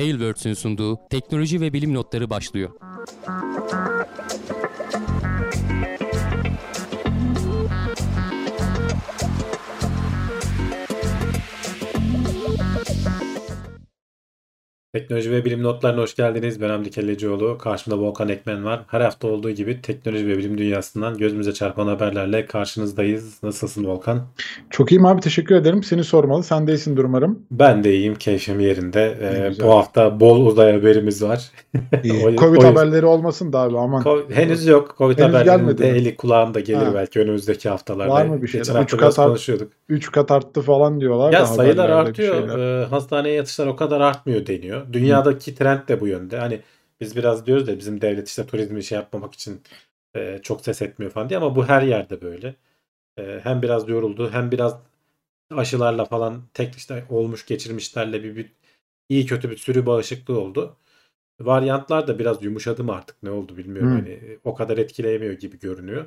Tailwords'ün sunduğu teknoloji ve bilim notları başlıyor. Teknoloji ve bilim notlarına hoş geldiniz. Ben Hamdi Kellecioğlu. Karşımda Volkan Ekmen var. Her hafta olduğu gibi teknoloji ve bilim dünyasından gözümüze çarpan haberlerle karşınızdayız. Nasılsın Volkan? Çok iyiyim abi teşekkür ederim. Seni sormalı. Sen de iyisindir umarım. Ben de iyiyim. Keyfim yerinde. Ee, bu hafta bol uzay haberimiz var. İyi. O- Covid o- haberleri olmasın da abi aman. Ko- henüz yok. Covid Henüz haberlerinin de mi? eli kulağında gelir Ha. belki önümüzdeki haftalarda. Var mı bir şey? Geçen hafta kat art- konuşuyorduk. 3 kat arttı falan diyorlar Ya sayılar artıyor. Ee, hastaneye yatışlar o kadar artmıyor deniyor. Dünyadaki trend de bu yönde. Hani biz biraz diyoruz da bizim devlet işte turizmi şey yapmamak için e, çok ses etmiyor falan diye ama bu her yerde böyle. E, hem biraz yoruldu hem biraz aşılarla falan tek işte olmuş geçirmişlerle bir, bir iyi kötü bir sürü bağışıklığı oldu. Varyantlar da biraz yumuşadı mı artık ne oldu bilmiyorum. Hı. Hani o kadar etkileyemiyor gibi görünüyor.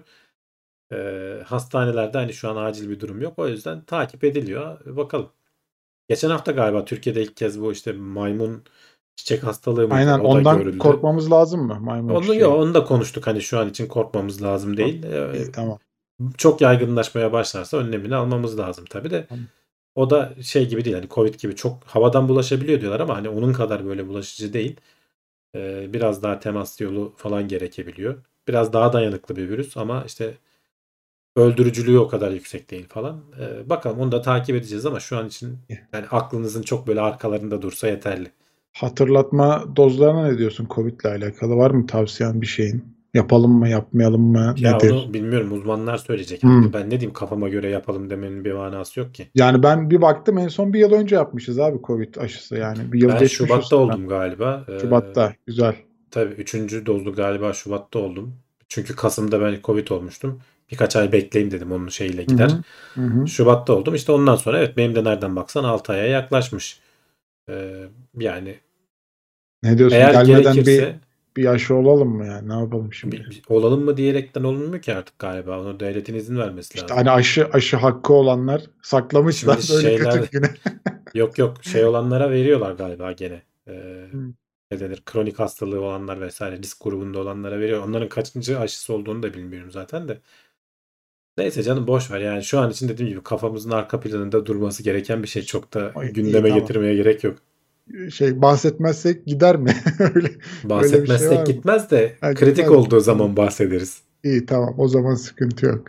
E, hastanelerde hani şu an acil bir durum yok. O yüzden takip ediliyor. Bakalım. Geçen hafta galiba Türkiye'de ilk kez bu işte maymun çiçek hastalığı mıydı? Aynen O da ondan korkmamız lazım mı? Maymun Onu, çiçeği. yok, onu da konuştuk hani şu an için korkmamız lazım değil. Ee, İyi, tamam. çok yaygınlaşmaya başlarsa önlemini almamız lazım tabii de. Tamam. O da şey gibi değil hani Covid gibi çok havadan bulaşabiliyor diyorlar ama hani onun kadar böyle bulaşıcı değil. Ee, biraz daha temas yolu falan gerekebiliyor. Biraz daha dayanıklı bir virüs ama işte öldürücülüğü o kadar yüksek değil falan. Ee, bakalım onu da takip edeceğiz ama şu an için yani aklınızın çok böyle arkalarında dursa yeterli. Hatırlatma dozlarına ne diyorsun Covid ile alakalı? Var mı tavsiyen bir şeyin? Yapalım mı yapmayalım mı? Ya Nedir? onu bilmiyorum uzmanlar söyleyecek. Hmm. Ben ne diyeyim kafama göre yapalım demenin bir manası yok ki. Yani ben bir baktım en son bir yıl önce yapmışız abi Covid aşısı yani. Bir yıl Ben Şubat'ta oldum galiba. Ee, Şubat'ta. Güzel. Tabii üçüncü dozlu galiba Şubat'ta oldum. Çünkü Kasım'da ben Covid olmuştum. Birkaç ay bekleyeyim dedim onun şeyiyle gider. Hı hı. Şubat'ta oldum. İşte ondan sonra evet benim de nereden baksan 6 aya yaklaşmış. Ee, yani Ne diyorsun? eğer Gelmeden gerekirse bir, bir aşı olalım mı yani? Ne yapalım şimdi? bir- bir- olalım mı diyerekten olunmuyor ki artık galiba. Onu devletin izin vermesi İşte lazım. hani aşı aşı hakkı olanlar saklamışlar Şimdi böyle şeyler- kötü güne. Yok yok şey olanlara veriyorlar galiba gene. Ee, Hmm. ne denir kronik hastalığı olanlar vesaire risk grubunda olanlara veriyor. Onların kaçıncı aşısı olduğunu da bilmiyorum zaten de. Neyse canım boş ver yani şu an için dediğim gibi kafamızın arka planında durması gereken bir şey çok da Ay, iyi, gündeme tamam. getirmeye gerek yok. Şey bahsetmezsek gider mi? Öyle. Bahsetmezsek şey var mı? gitmez de Ha, kritik gitmez olduğu zaman bahsederiz. İyi tamam o zaman sıkıntı yok.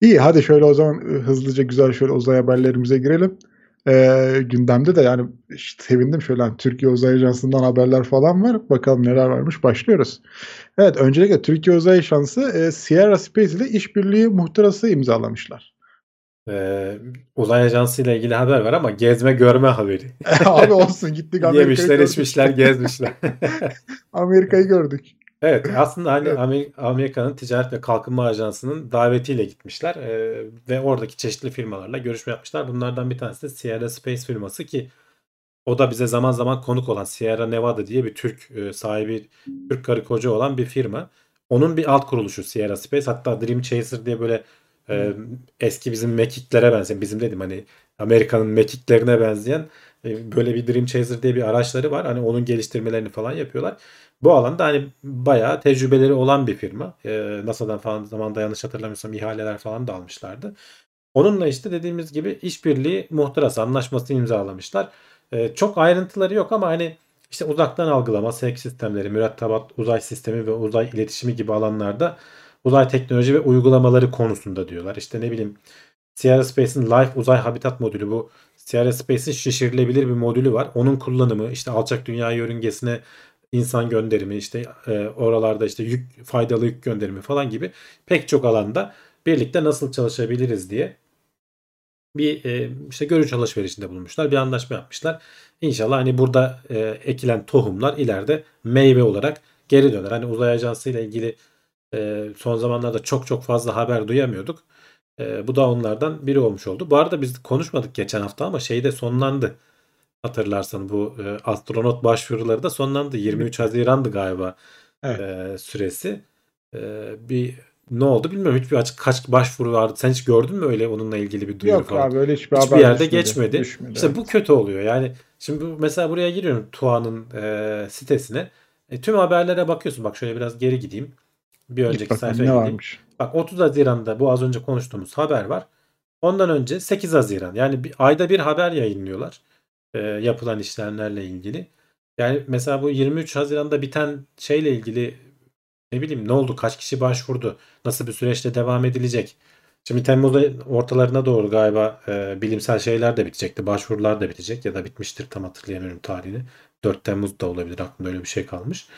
İyi hadi şöyle o zaman ı, hızlıca güzel şöyle uzay haberlerimize girelim. Ee, gündemde de yani işte sevindim şöyle hani Türkiye Uzay Ajansı'ndan haberler falan var. Bakalım neler varmış. Başlıyoruz. Evet öncelikle Türkiye Uzay Ajansı e, Sierra Space ile işbirliği muhtırası imzalamışlar. Ee, uzay ajansı ile ilgili haber var ama gezme görme haberi. Abi olsun gittik Amerika'yı Yemişler gördük. içmişler gezmişler. Amerika'yı gördük. Evet aslında hani Evet. Amerika'nın Ticaret ve Kalkınma Ajansı'nın davetiyle gitmişler Ee, ve oradaki çeşitli firmalarla görüşme yapmışlar. Bunlardan bir tanesi de Sierra Space firması ki o da bize zaman zaman konuk olan Sierra Nevada diye bir Türk e, sahibi Türk karı koca olan bir firma. Onun bir alt kuruluşu Sierra Space hatta Dream Chaser diye böyle e, eski bizim Mekik'lere benzeyen bizim dedim hani Amerika'nın Mekik'lerine benzeyen e, böyle bir Dream Chaser diye bir araçları var. Hani onun geliştirmelerini falan yapıyorlar. Bu alanda hani bayağı tecrübeleri olan bir firma. Ee, NASA'dan falan zamanda yanlış hatırlamıyorsam ihaleler falan da almışlardı. Onunla işte dediğimiz gibi işbirliği muhtırası anlaşması imzalamışlar. Ee, çok ayrıntıları yok ama hani işte uzaktan algılama, sevk sistemleri, mürettebat, uzay sistemi ve uzay iletişimi gibi alanlarda uzay teknoloji ve uygulamaları konusunda diyorlar. İşte ne bileyim Sierra Space'in Life Uzay Habitat modülü bu Sierra Space'in şişirilebilir bir modülü var. Onun kullanımı işte alçak dünya yörüngesine insan gönderimi işte e, oralarda işte yük faydalı yük gönderimi falan gibi pek çok alanda birlikte nasıl çalışabiliriz diye bir e, işte görüş alışverişinde bulunmuşlar. Bir anlaşma yapmışlar. İnşallah hani burada e, ekilen tohumlar ileride meyve olarak geri döner. Hani uzay ajansı ile ilgili e, son zamanlarda çok çok fazla haber duyamıyorduk. E, bu da onlardan biri olmuş oldu. Bu arada biz konuşmadık geçen hafta ama şeyde sonlandı. Hatırlarsan bu e, astronot başvuruları da sonlandı. 23 Haziran'dı galiba Evet. e, süresi. E, bir ne oldu bilmiyorum. Hiçbir açık kaç başvuru vardı. Sen hiç gördün mü öyle onunla ilgili bir duyuru Yok falan? abi öyle hiçbir, Hiçbir haber yerde düşmedi. geçmedi. Düşmedi, İşte evet. bu kötü oluyor. Yani şimdi mesela buraya giriyorum TUA'nın e, sitesine. E, tüm haberlere bakıyorsun. Bak şöyle biraz geri gideyim. Bir Git önceki bakalım sayfaya gideyim. varmış. Bak 30 Haziran'da bu az önce konuştuğumuz haber var. Ondan önce 8 Haziran. Yani bir, ayda bir haber yayınlıyorlar. E, yapılan işlemlerle ilgili. Yani mesela bu 23 Haziran'da biten şeyle ilgili ne bileyim ne oldu? Kaç kişi başvurdu? Nasıl bir süreçte devam edilecek? Şimdi Temmuz ayı- ortalarına doğru galiba e, bilimsel şeyler de bitecekti. Başvurular da bitecek ya da bitmiştir tam hatırlayamıyorum tarihini. 4 Temmuz da olabilir aklımda öyle bir şey kalmış.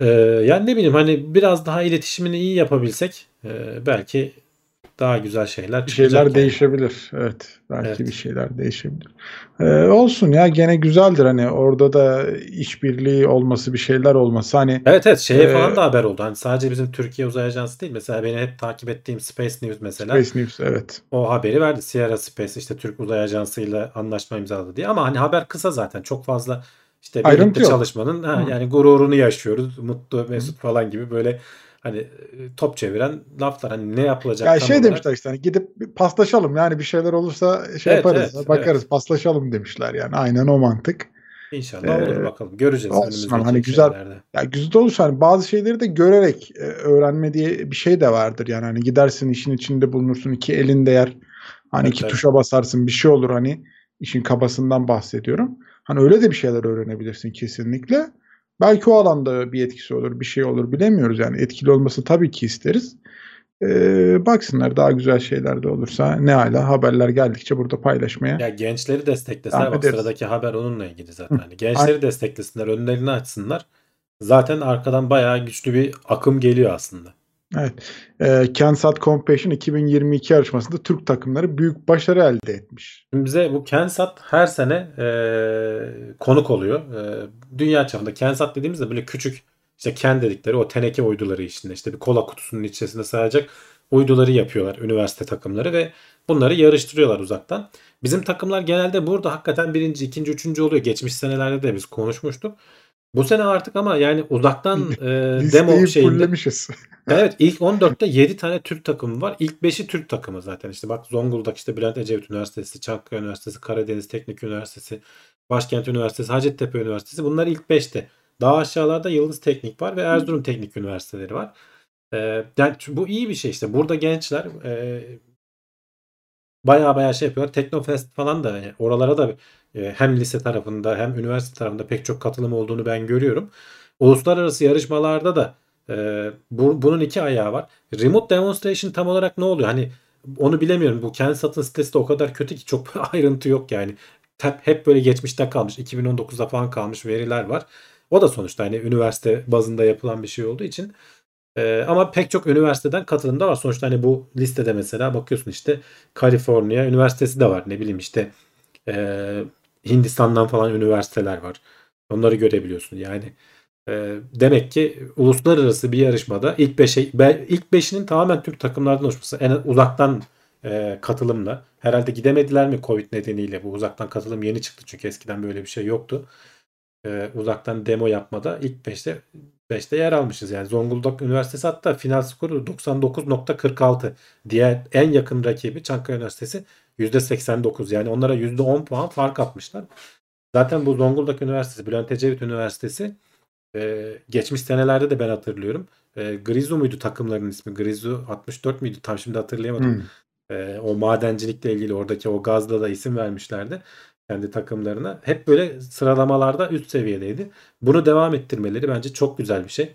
E, yani ne bileyim hani biraz daha iletişimini iyi yapabilsek e, belki daha güzel şeyler Bir şeyler yani. değişebilir. Evet. Belki Evet. bir şeyler değişebilir. Ee, olsun ya gene güzeldir hani orada da işbirliği olması bir şeyler olması hani Evet evet şeye Ee, falan da haber oldu. Hani sadece bizim Türkiye Uzay Ajansı değil. Mesela beni hep takip ettiğim Space News mesela. Space News evet. O haberi verdi. Sierra Space işte Türk Uzay Ajansı ile anlaşma imzaladı diye. Ama hani haber kısa zaten. Çok fazla işte Ayrıntı birlikte yok. çalışmanın ha, Hı. yani gururunu yaşıyoruz. Mutlu, mesut falan gibi böyle hani e, top çeviren laflar. Hani ne yapılacak Ya şey olarak? demişler işte hani gidip paslaşalım yani bir şeyler olursa şey Evet, yaparız evet, bakarız paslaşalım demişler yani aynen o mantık. İnşallah olur Ee, bakalım. Göreceğiz olsun hani güzel- şeylerde. Ya güzel olursa hani bazı şeyleri de görerek e, öğrenme diye bir şey de vardır yani hani gidersin işin içinde bulunursun iki elin değer hani Evet, iki evet. tuşa basarsın bir şey olur hani işin kabasından bahsediyorum. Hani öyle de bir şeyler öğrenebilirsin kesinlikle. Belki o alanda bir etkisi olur, bir şey olur bilemiyoruz yani etkili olması tabii ki isteriz. Ee, baksınlar daha güzel şeyler de olursa ne hala haberler geldikçe burada paylaşmaya. Ya gençleri desteklesinler. Devam Bak ederiz. sıradaki haber onunla ilgili zaten. Hani gençleri desteklesinler, önlerini açsınlar. Zaten arkadan bayağı güçlü bir akım geliyor aslında. Evet. Ee, CanSat Competition 2022 yarışmasında Türk takımları büyük başarı elde etmiş. Bize bu Kensat her sene eee, konuk oluyor. Eee, dünya çapında Kensat dediğimizde böyle küçük işte Ken dedikleri o teneke uyduları içinde işte bir kola kutusunun içerisinde sayacak uyduları yapıyorlar üniversite takımları ve bunları yarıştırıyorlar uzaktan. Bizim takımlar genelde burada hakikaten birinci, ikinci, üçüncü oluyor. Geçmiş senelerde de biz konuşmuştuk. Bu sene artık ama yani uzaktan eee, demo şeyinde. Evet ilk 14'te 7 tane Türk takımı var. İlk 5'i Türk takımı zaten. İşte bak Zonguldak işte Bülent Ecevit Üniversitesi, Çankaya Üniversitesi, Karadeniz Teknik Üniversitesi, Başkent Üniversitesi, Hacettepe Üniversitesi. Bunlar ilk 5'te. Daha aşağılarda Yıldız Teknik var ve Erzurum Teknik Üniversiteleri var. Ee, yani bu iyi bir şey işte. Burada gençler e, bayağı bayağı şey yapıyorlar. Teknofest falan da yani oralara da e, hem lise tarafında hem üniversite tarafında pek çok katılım olduğunu ben görüyorum. Uluslararası yarışmalarda da ee, bu, bunun iki ayağı var. Remote demonstration tam olarak ne oluyor? Hani onu bilemiyorum. Bu Kensat'ın sitesi de o kadar kötü ki çok ayrıntı yok yani. Hep, hep böyle geçmişte kalmış. 2019'da falan kalmış veriler var. O da sonuçta hani üniversite bazında yapılan bir şey olduğu için. Ee, ama pek çok üniversiteden katılım da var. Sonuçta hani bu listede mesela bakıyorsun işte Kaliforniya Üniversitesi de var. Ne bileyim işte ee, Hindistan'dan falan üniversiteler var. Onları görebiliyorsun. Yani e, demek ki uluslararası bir yarışmada ilk 5'e be- ilk 5'inin tamamen Türk takımlardan oluşması. En uzaktan e, katılımla. Herhalde gidemediler mi Covid nedeniyle? Bu uzaktan katılım yeni çıktı çünkü eskiden böyle bir şey yoktu. E, uzaktan demo yapmada ilk 5'te 5'te yer almışız yani. Zonguldak Üniversitesi hatta final skoru 99.46. Diğer en yakın rakibi Çankaya Üniversitesi %89. Yani onlara %10 puan fark atmışlar. Zaten bu Zonguldak Üniversitesi, Bülent Ecevit Üniversitesi ee, geçmiş senelerde de ben hatırlıyorum. Ee, Grizu muydu takımların ismi? Grizu 64 müydü? Tam şimdi hatırlayamadım. Hmm. Ee, o madencilikle ilgili oradaki o gazda da isim vermişlerdi kendi takımlarına. Hep böyle sıralamalarda üst seviyedeydi. Bunu devam ettirmeleri bence çok güzel bir şey.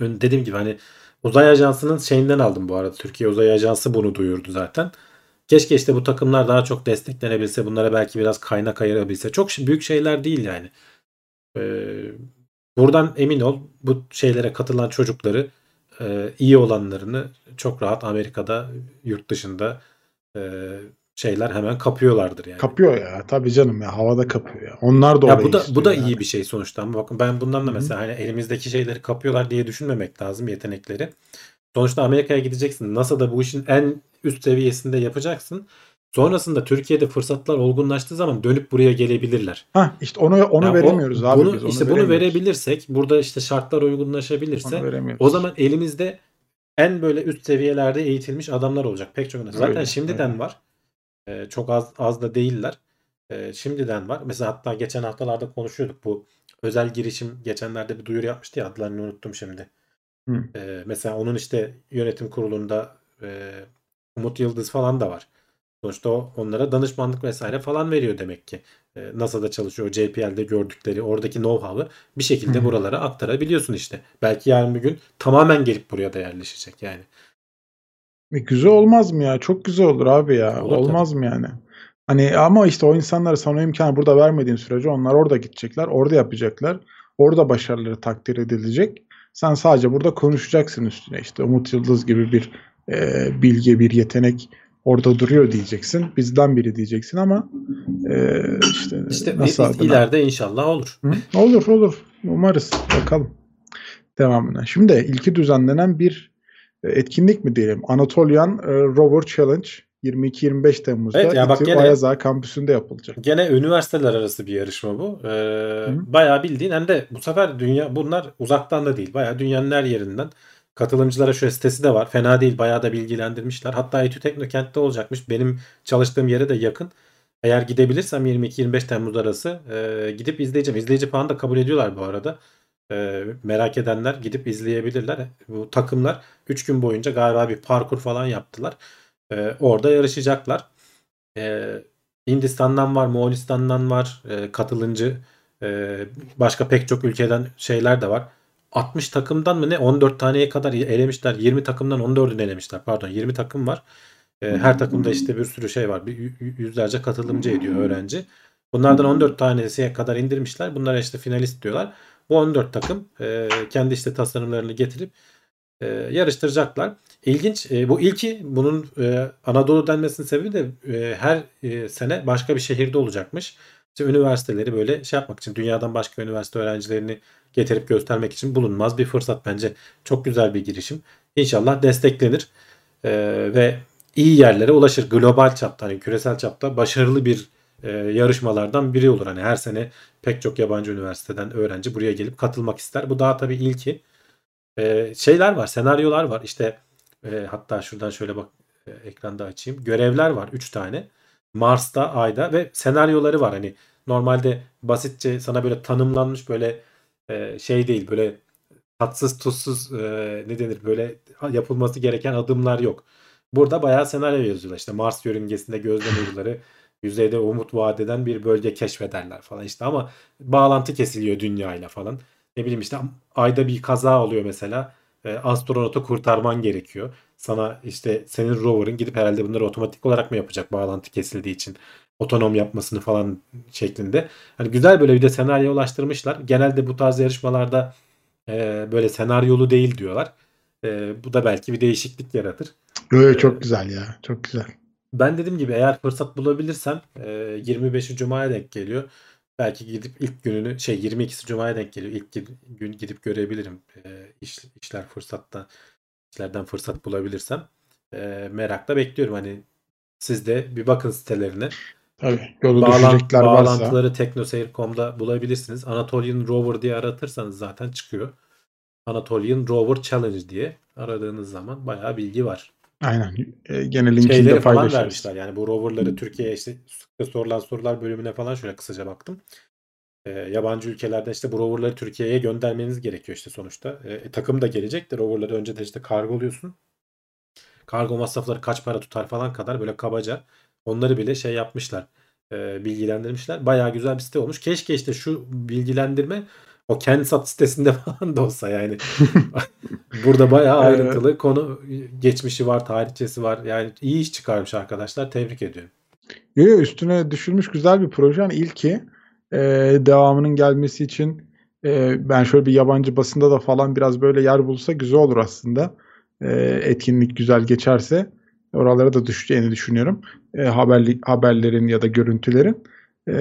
Dediğim gibi hani uzay ajansının şeyinden aldım bu arada. Türkiye Uzay Ajansı bunu duyurdu zaten. Keşke işte bu takımlar daha çok desteklenebilse. Bunlara belki biraz kaynak ayırabilse. Çok büyük şeyler değil yani. Ee, buradan emin ol bu şeylere katılan çocukları e, iyi olanlarını çok rahat Amerika'da yurt dışında e, şeyler hemen kapıyorlardır yani. Kapıyor ya tabii canım ya havada kapıyor ya. Onlar da Ya bu da bu da yani. iyi bir şey sonuçta ama bakın ben bundan da mesela hani elimizdeki şeyleri kapıyorlar diye düşünmemek lazım yetenekleri. Sonuçta Amerika'ya gideceksin. NASA'da bu işin en üst seviyesinde yapacaksın. Sonrasında Türkiye'de fırsatlar olgunlaştığı zaman dönüp buraya gelebilirler. Hah işte onu onu Yani o- veremiyoruz abi bunu, biz. Onu işte bunu verebilirsek, burada işte şartlar uygunlaşabilirse o zaman elimizde en böyle üst seviyelerde eğitilmiş adamlar olacak. Pek çok zaten Öyle, şimdiden öyle. var. Ee, çok az az da değiller. Ee, şimdiden var. Mesela hatta geçen haftalarda konuşuyorduk bu özel girişim geçenlerde bir duyuru yapmıştı ya adlarını unuttum şimdi. Hı. Ee, mesela onun işte yönetim kurulunda e, Umut Yıldız falan da var. Sonuçta o onlara danışmanlık vesaire falan veriyor demek ki. Ee, NASA'da çalışıyor. JPL'de gördükleri oradaki know-how'ı bir şekilde hı. buralara aktarabiliyorsun işte. Belki yarın bir gün tamamen gelip buraya da yerleşecek yani. E, güzel olmaz mı ya? Çok güzel olur abi ya. Olur olmaz mı yani? Hani ama işte o insanlara sana imkanı burada vermediğin sürece onlar orada gidecekler, orada yapacaklar. Orada başarıları takdir edilecek. Sen sadece burada konuşacaksın üstüne. İşte Umut Yıldız gibi bir e, bilge, bir yetenek orada duruyor diyeceksin. Bizden biri diyeceksin ama e, işte, İşte nasıl adına? ileride inşallah olur. Hı? Olur olur. Umarız. Bakalım. Devamına. Şimdi ilki düzenlenen bir etkinlik mi diyelim? Anatolian e, Rover Challenge 22-25 Temmuz'da Evet, ya bak İTÜ gene- Ayaz Ağa kampüsünde yapılacak. Gene üniversiteler arası bir yarışma bu. Ee, bayağı bildiğin hem de bu sefer dünya bunlar uzaktan da değil. Bayağı dünyanın her yerinden katılımcılara şöyle sitesi de var. Fena değil. Bayağı da bilgilendirmişler. Hatta İTÜ Teknokent'te olacakmış. Benim çalıştığım yere de yakın. Eğer gidebilirsem 22-25 Temmuz arası e, gidip izleyeceğim. İzleyici puanı da kabul ediyorlar bu arada. E, merak edenler gidip izleyebilirler. Bu takımlar 3 gün boyunca galiba bir parkur falan yaptılar. E, orada yarışacaklar. E, Hindistan'dan var, Moğolistan'dan var e, katılımcı. E, başka pek çok ülkeden şeyler de var. 60 takımdan mı ne 14 taneye kadar elemişler. 20 takımdan 14'ünü elemişler. Pardon 20 takım var. Her takımda işte bir sürü şey var. Bir yü- yü- yüzlerce katılımcı ediyor öğrenci. Bunlardan 14 tanesiye kadar indirmişler. Bunlara işte finalist diyorlar. Bu 14 takım e, kendi işte tasarımlarını getirip e, yarıştıracaklar. İlginç. E, bu ilki bunun e, Anadolu denmesinin sebebi de e, her e, sene başka bir şehirde olacakmış. İşte üniversiteleri böyle şey yapmak için dünyadan başka üniversite öğrencilerini getirip göstermek için bulunmaz bir fırsat bence. Çok güzel bir girişim. İnşallah desteklenir e, ve iyi yerlere ulaşır. Global çapta hani küresel çapta başarılı bir e, yarışmalardan biri olur. Hani her sene pek çok yabancı üniversiteden öğrenci buraya gelip katılmak ister. Bu daha tabii ilki. E, şeyler var, senaryolar var. İşte e, hatta şuradan şöyle bak e, ekranda açayım. Görevler var 3 tane. Mars'ta, Ay'da ve senaryoları var. Hani normalde basitçe sana böyle tanımlanmış böyle e, şey değil böyle tatsız tuzsuz e, ne denir böyle yapılması gereken adımlar yok. Burada bayağı senaryo yazıyorlar. İşte Mars yörüngesinde gözlem uyduları yüzeyde umut vaat eden bir bölge keşfederler falan işte ama bağlantı kesiliyor dünyayla falan. Ne bileyim işte ayda bir kaza oluyor mesela. E, astronotu kurtarman gerekiyor. Sana işte senin rover'ın gidip herhalde bunları otomatik olarak mı yapacak bağlantı kesildiği için otonom yapmasını falan şeklinde. Hani güzel böyle bir de senaryo ulaştırmışlar. Genelde bu tarz yarışmalarda e, böyle senaryolu değil diyorlar. E, bu da belki bir değişiklik yaratır. Böyle çok güzel ya. Çok güzel. Ben dediğim gibi eğer fırsat bulabilirsem e, 25. Cuma'ya denk geliyor. Belki gidip ilk gününü şey 22'si Cuma'ya denk geliyor. İlk gün gidip görebilirim. E, iş, işler fırsatta işlerden fırsat bulabilirsem. E, merakla bekliyorum. Hani siz de bir bakın sitelerine. Tabii. Yolu Bağlan- düşecekler varsa. bağlantıları teknoseyir.com'da bulabilirsiniz. Anatolian Rover diye aratırsanız zaten çıkıyor. Anatolian Rover Challenge diye aradığınız zaman bayağı bilgi var. Aynen. E, gene linkini de paylaşırız. vermişler. Yani bu roverları Türkiye'ye işte sorulan sorular bölümüne falan şöyle kısaca baktım. Ee, yabancı ülkelerden işte bu roverları Türkiye'ye göndermeniz gerekiyor işte sonuçta. Ee, takım da gelecek de roverları önceden işte kargoluyorsun. Kargo masrafları kaç para tutar falan kadar böyle kabaca onları bile şey yapmışlar. e, bilgilendirmişler. Bayağı güzel bir site olmuş. Keşke işte şu bilgilendirme o Kensat sitesinde falan da olsa yani. Burada bayağı Evet. ayrıntılı konu geçmişi var, tarihçesi var. Yani iyi iş çıkarmış arkadaşlar. Tebrik ediyorum. Yo, yo, üstüne düşülmüş güzel bir proje. Yani ilki e, devamının gelmesi için e, ben şöyle bir yabancı basında da falan biraz böyle yer bulsa güzel olur aslında. E, etkinlik güzel geçerse oralara da düşeceğini düşünüyorum. E, haberli, haberlerin ya da görüntülerin. E,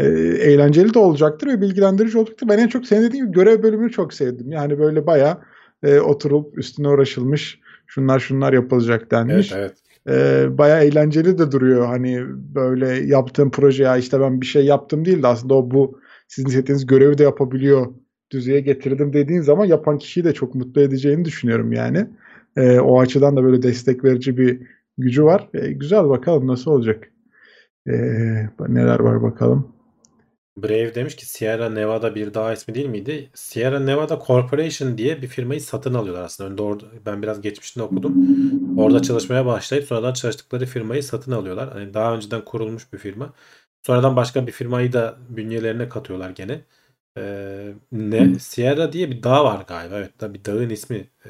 eğlenceli de olacaktır ve bilgilendirici olacaktır. Ben en çok senin dediğin gibi görev bölümünü çok sevdim. Yani böyle bayağı e, oturup üstüne uğraşılmış şunlar şunlar yapılacak denmiş. Evet evet. Ee, bayağı eğlenceli de duruyor. Hani böyle yaptığım proje ya işte ben bir şey yaptım değil de aslında o bu sizin istediğiniz görevi de yapabiliyor düzeye getirdim dediğin zaman yapan kişiyi de çok mutlu edeceğini düşünüyorum yani. E, o açıdan da böyle destek verici bir gücü var. E, güzel bakalım nasıl olacak. E, neler var bakalım. Brave demiş ki Sierra Nevada bir daha ismi değil miydi? Sierra Nevada Corporation diye bir firmayı satın alıyorlar aslında. Önde orada ben biraz geçmişinde okudum. Orada çalışmaya başlayıp sonradan çalıştıkları firmayı satın alıyorlar. Hani daha önceden kurulmuş bir firma. Sonradan başka bir firmayı da bünyelerine katıyorlar gene. Ee, ne Sierra diye bir dağ var galiba. Evet, da bir dağın ismi. Ee,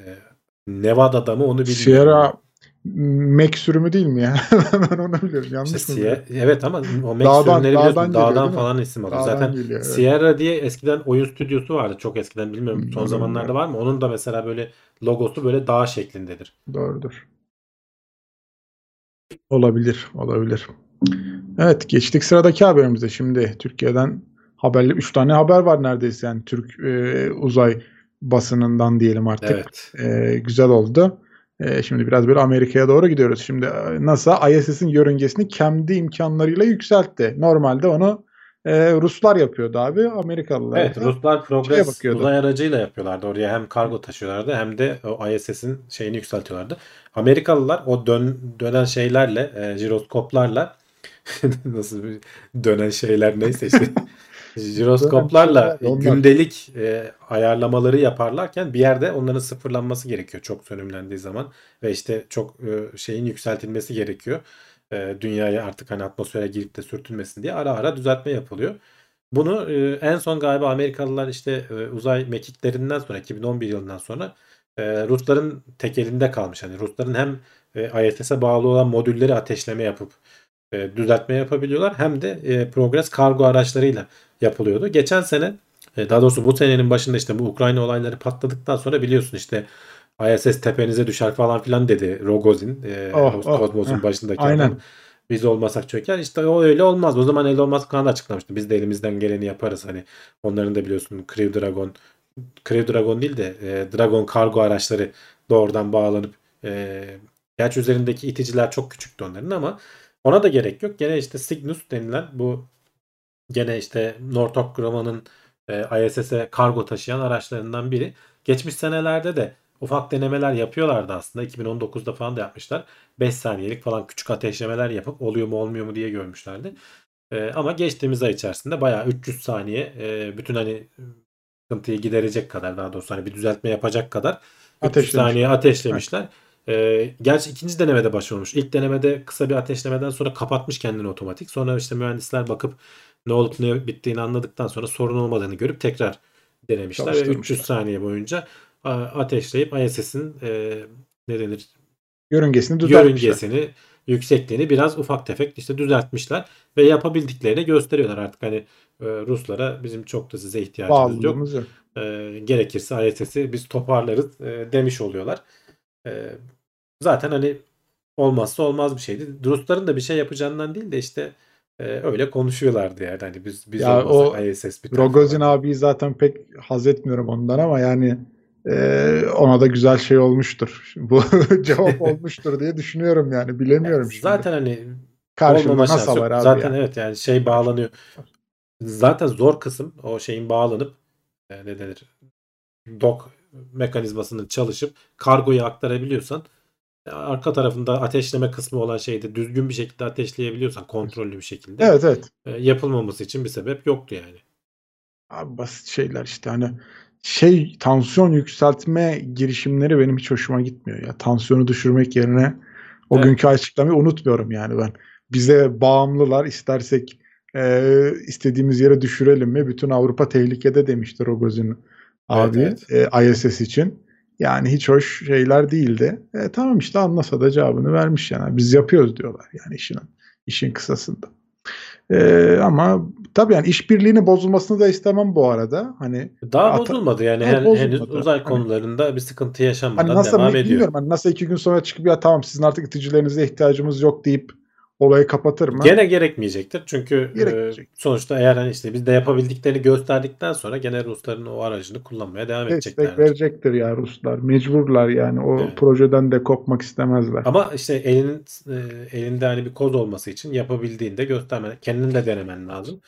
Nevada'da mı onu bilmiyorum. Sierra Mac sürümü değil mi ya? ben onu biliyorum. Yanlış İşte mı? Sierra, evet ama o Mac Dağdan- sürümleri biliyorsun dağdan geliyor, dağdan mi? falan isim alıyor. Zaten geliyor, evet. Sierra diye eskiden oyun stüdyosu vardı. Çok eskiden bilmiyorum. Son Bilmiyorum zamanlarda var mı? Onun da mesela böyle logosu böyle dağ şeklindedir. Doğrudur. Olabilir, olabilir. Evet, geçtik sıradaki haberimize. Şimdi Türkiye'den haberli 3 tane haber var neredeyse yani Türk e, uzay basınından diyelim artık. Evet. E, güzel oldu. E, şimdi biraz böyle Amerika'ya doğru gidiyoruz. Şimdi e, NASA ISS'in yörüngesini kendi imkanlarıyla yükseltti. Normalde onu e, Ruslar yapıyordu abi. Amerikalılar. Evet, da- Ruslar Progress uzay aracıyla yapıyorlardı. Oraya hem kargo taşıyorlardı hem de o ISS'in şeyini yükseltiyorlardı. Amerikalılar o dön, dönen şeylerle, e, jiroskoplarla nasıl bir dönen şeyler neyse işte jiroskoplarla gündelik e, ayarlamaları yaparlarken bir yerde onların sıfırlanması gerekiyor çok sönümlendiği zaman ve işte çok e, şeyin yükseltilmesi gerekiyor. E, dünyaya artık hani atmosfere girip de sürtünmesin diye ara ara düzeltme yapılıyor. Bunu e, en son galiba Amerikalılar işte e, uzay mekiklerinden sonra 2011 yılından sonra e, Rusların tek elinde kalmış. Hani Rusların hem e, ISS'e bağlı olan modülleri ateşleme yapıp e, düzeltme yapabiliyorlar hem de e, Progress kargo araçlarıyla yapılıyordu. Geçen sene e, daha doğrusu bu senenin başında işte bu Ukrayna olayları patladıktan sonra biliyorsun işte ISS tepenize düşer falan filan dedi Rogozin. E, Oh, oh, başındaki aynen. adam. Biz olmasak çöker. İşte o öyle olmaz. O zaman Elon Musk da açıklamıştı. Biz de elimizden geleni yaparız. Hani onların da biliyorsun Crew Dragon Crew Dragon değil de e, Dragon kargo araçları doğrudan bağlanıp e, gerçi üzerindeki iticiler çok küçüktü onların ama ona da gerek yok. Gene işte Cygnus denilen bu gene işte Northrop Grumman'ın e, ISS'e kargo taşıyan araçlarından biri. Geçmiş senelerde de ufak denemeler yapıyorlardı aslında. 2019'da falan da yapmışlar. 5 saniyelik falan küçük ateşlemeler yapıp oluyor mu olmuyor mu diye görmüşlerdi. E, ama geçtiğimiz ay içerisinde bayağı 300 saniye e, bütün hani sıkıntıyı giderecek kadar daha doğrusu hani bir düzeltme yapacak kadar 300 Ateşlemiş. saniye ateşlemişler. E, gerçi ikinci denemede başvurmuş. İlk denemede kısa bir ateşlemeden sonra kapatmış kendini otomatik. Sonra işte mühendisler bakıp ne olup ne bittiğini anladıktan sonra sorun olmadığını görüp tekrar denemişler. Ve Çalıştırmışlar. 300 saniye boyunca ateşleyip ISS'in e, ne denir Yörüngesini düzeltmişler. yörüngesini yüksekliğini biraz ufak tefek işte düzeltmişler ve yapabildiklerini gösteriyorlar artık hani e, Ruslara bizim çok da size ihtiyacımız yok. Yok. E, gerekirse ISS'i biz toparlarız e, demiş oluyorlar. E, zaten hani olmazsa olmaz bir şeydi. Rusların da bir şey yapacağından değil de işte e, öyle konuşuyorlardu yani. Hani biz biz Ya o ISS biter Rogozin abiyi zaten pek haz etmiyorum ondan ama yani e, ona da güzel şey olmuştur. Bu cevap olmuştur diye düşünüyorum yani. Bilemiyorum Yani şimdi. zaten hani Karşımda yok. var abi Zaten ya. evet yani şey bağlanıyor. Zaten zor kısım o şeyin bağlanıp e, ne denir dok mekanizmasının çalışıp kargoyu aktarabiliyorsan e, arka tarafında ateşleme kısmı olan şeyde düzgün bir şekilde ateşleyebiliyorsan kontrollü bir şekilde Evet evet. e, yapılmaması için bir sebep yoktu yani. Abi basit şeyler işte hani şey tansiyon yükseltme girişimleri benim hiç hoşuma gitmiyor ya. Tansiyonu düşürmek yerine o Evet. günkü açıklamayı unutmuyorum yani ben. Bize bağımlılar istersek e, istediğimiz yere düşürelim mi? Bütün Avrupa tehlikede demişti Rogozin abi e, ISS için. Yani hiç hoş şeyler değildi. E, tamam işte anlasa da cevabını vermiş yani. Biz yapıyoruz diyorlar yani işin işin kısasında. E, ama tabii yani işbirliğinin bozulmasını da istemem bu arada. Hani Daha bozulmadı yani Evet, bozulmadı. henüz uzay Hani- konularında bir sıkıntı yaşanmadan Hani NASA devam ediyor. bilmiyorum. Hani NASA iki gün sonra çıkıp ya tamam sizin artık iticilerinize ihtiyacımız yok deyip olayı kapatır mı? Gene gerekmeyecektir. Çünkü Gerekmeyecek. e, sonuçta eğer hani işte biz de yapabildiklerini gösterdikten sonra gene Rusların o aracını kullanmaya devam Destek edeceklerdir. verecektir ya Ruslar. Mecburlar yani. O Evet. projeden de kopmak istemezler. Ama işte elinin e, elinde hani bir koz olması için yapabildiğinde göstermen, kendin de denemen lazım.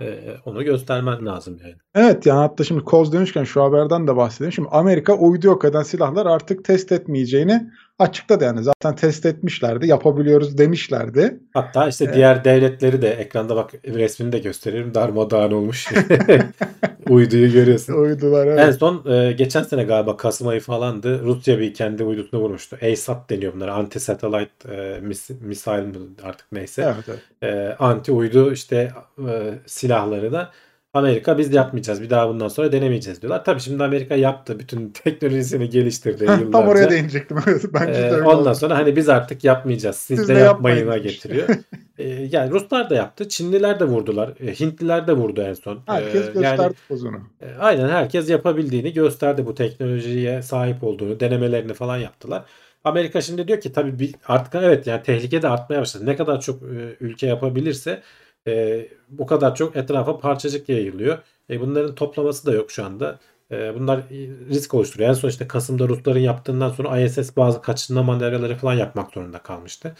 e, onu göstermen lazım yani. Evet yani hatta şimdi koz demişken şu haberden de bahsedeyim. Şimdi Amerika uydu yok eden silahlar artık test etmeyeceğini açıkladı yani. Zaten test etmişlerdi, yapabiliyoruz demişlerdi. Hatta işte Evet. diğer devletleri de ekranda bak resmini de gösteriyorum. Darmadağın olmuş. Uyduyu görüyorsun. Uydular evet. En son e, geçen sene galiba Kasım ayı falandı. Rusya bir kendi uydusunu vurmuştu. ASAT deniyor bunlara. Anti-Satellite e, mis- Missile mi artık neyse. Evet, evet. E, anti uydu işte e, silahları da Amerika biz yapmayacağız. Bir daha bundan sonra denemeyeceğiz diyorlar. Tabii şimdi Amerika yaptı. Bütün teknolojisini geliştirdi Heh, yıllarca. Tam oraya değinecektim. Bence de Ee, ondan oldu. sonra hani biz artık yapmayacağız. Siz, Siz de de yapmayın yapmayın getiriyor. Ee, yani Ruslar da yaptı. Çinliler de vurdular. e, Hintliler de vurdu en son. Herkes Ee, gösterdi yani pozunu. e, aynen herkes yapabildiğini gösterdi. Bu teknolojiye sahip olduğunu, denemelerini falan yaptılar. Amerika şimdi diyor ki tabii artık evet yani tehlike de artmaya başladı. Ne kadar çok e, ülke yapabilirse e, bu kadar çok etrafa parçacık yayılıyor. E, bunların toplaması da yok şu anda. E, bunlar risk oluşturuyor. En son işte Kasım'da Rusların yaptığından sonra ISS bazı kaçınma manevraları falan yapmak zorunda kalmıştı.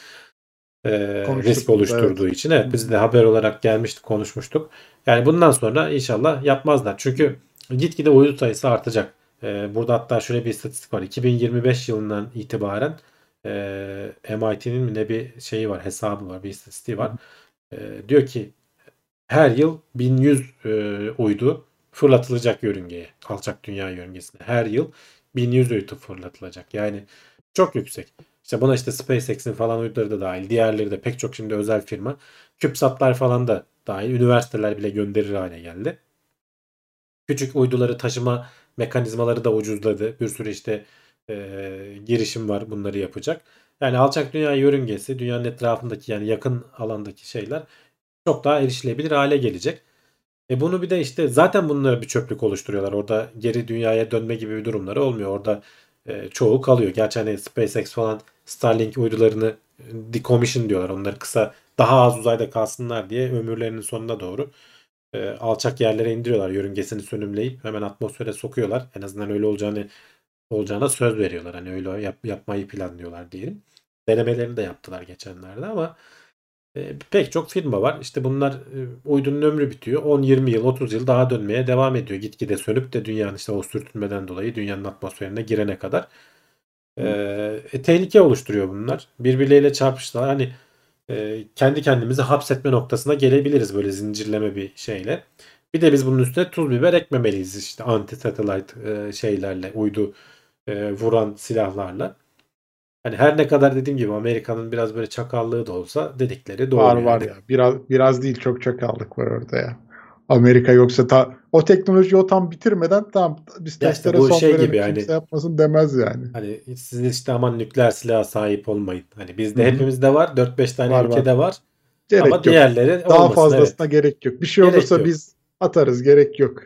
E, Konuştuk risk oluşturduğu için. Evet biz de haber olarak gelmiştik konuşmuştuk. Yani bundan sonra inşallah yapmazlar. Çünkü gitgide uydu sayısı artacak. E, burada hatta şöyle bir istatistik var. 2025 yılından itibaren e, MIT'nin mi ne bir şeyi var hesabı var bir istatistiği var. E, diyor ki her yıl 1100 e, uydu fırlatılacak yörüngeye. Alçak dünya yörüngesine. Her yıl 1100 uydu fırlatılacak. Yani çok yüksek. İşte buna işte SpaceX'in falan uyduları da dahil. Diğerleri de pek çok şimdi özel firma. CubeSat'lar falan da dahil. Üniversiteler bile gönderir hale geldi. Küçük uyduları taşıma mekanizmaları da ucuzladı. Bir sürü işte e, girişim var bunları yapacak. Yani alçak dünya yörüngesi, dünyanın etrafındaki yani yakın alandaki şeyler çok daha erişilebilir hale gelecek. E bunu bir de işte zaten bunları bir çöplük oluşturuyorlar. Orada geri dünyaya dönme gibi bir durumları olmuyor. Orada e, çoğu kalıyor. Gerçi hani SpaceX falan Starlink uydularını e, decommission diyorlar. Onları kısa daha az uzayda kalsınlar diye ömürlerinin sonuna doğru e, alçak yerlere indiriyorlar. Yörüngesini sönümleyip hemen atmosfere sokuyorlar. En azından öyle olacağını olacağına söz veriyorlar. Hani öyle yap, yapmayı planlıyorlar diyelim. Denemelerini de yaptılar geçenlerde ama e, pek çok firma var. İşte bunlar e, uydunun ömrü bitiyor. 10, 20 yıl, 30 yıl daha dönmeye devam ediyor. Gitgide sönüp de dünyanın işte o sürtünmeden dolayı dünyanın atmosferine girene kadar. E, e, tehlike oluşturuyor bunlar. Birbirleriyle çarpıştılar. Hani e, kendi kendimizi hapsetme noktasına gelebiliriz böyle zincirleme bir şeyle. Bir de biz bunun üstüne tuz biber ekmemeliyiz işte anti satellite e, şeylerle, uydu e, vuran silahlarla. Hani her ne kadar dediğim gibi Amerika'nın biraz böyle çakallığı da olsa dedikleri doğru. Var yani. var ya. Biraz biraz değil çok çakallık var orada ya. Amerika yoksa ta, o teknolojiyi o tam bitirmeden tamam biz Ya işte testlere son şey verelim gibi kimse yani. yapmasın demez yani. Hani siz işte aman nükleer silaha sahip olmayın. Hani bizde hepimizde var. 4-5 tane Var, var. ülkede var. Gerek Ama yok. diğerleri Daha olmasın. fazlasına evet. gerek yok. Bir şey Gerek olursa yok. biz atarız gerek yok.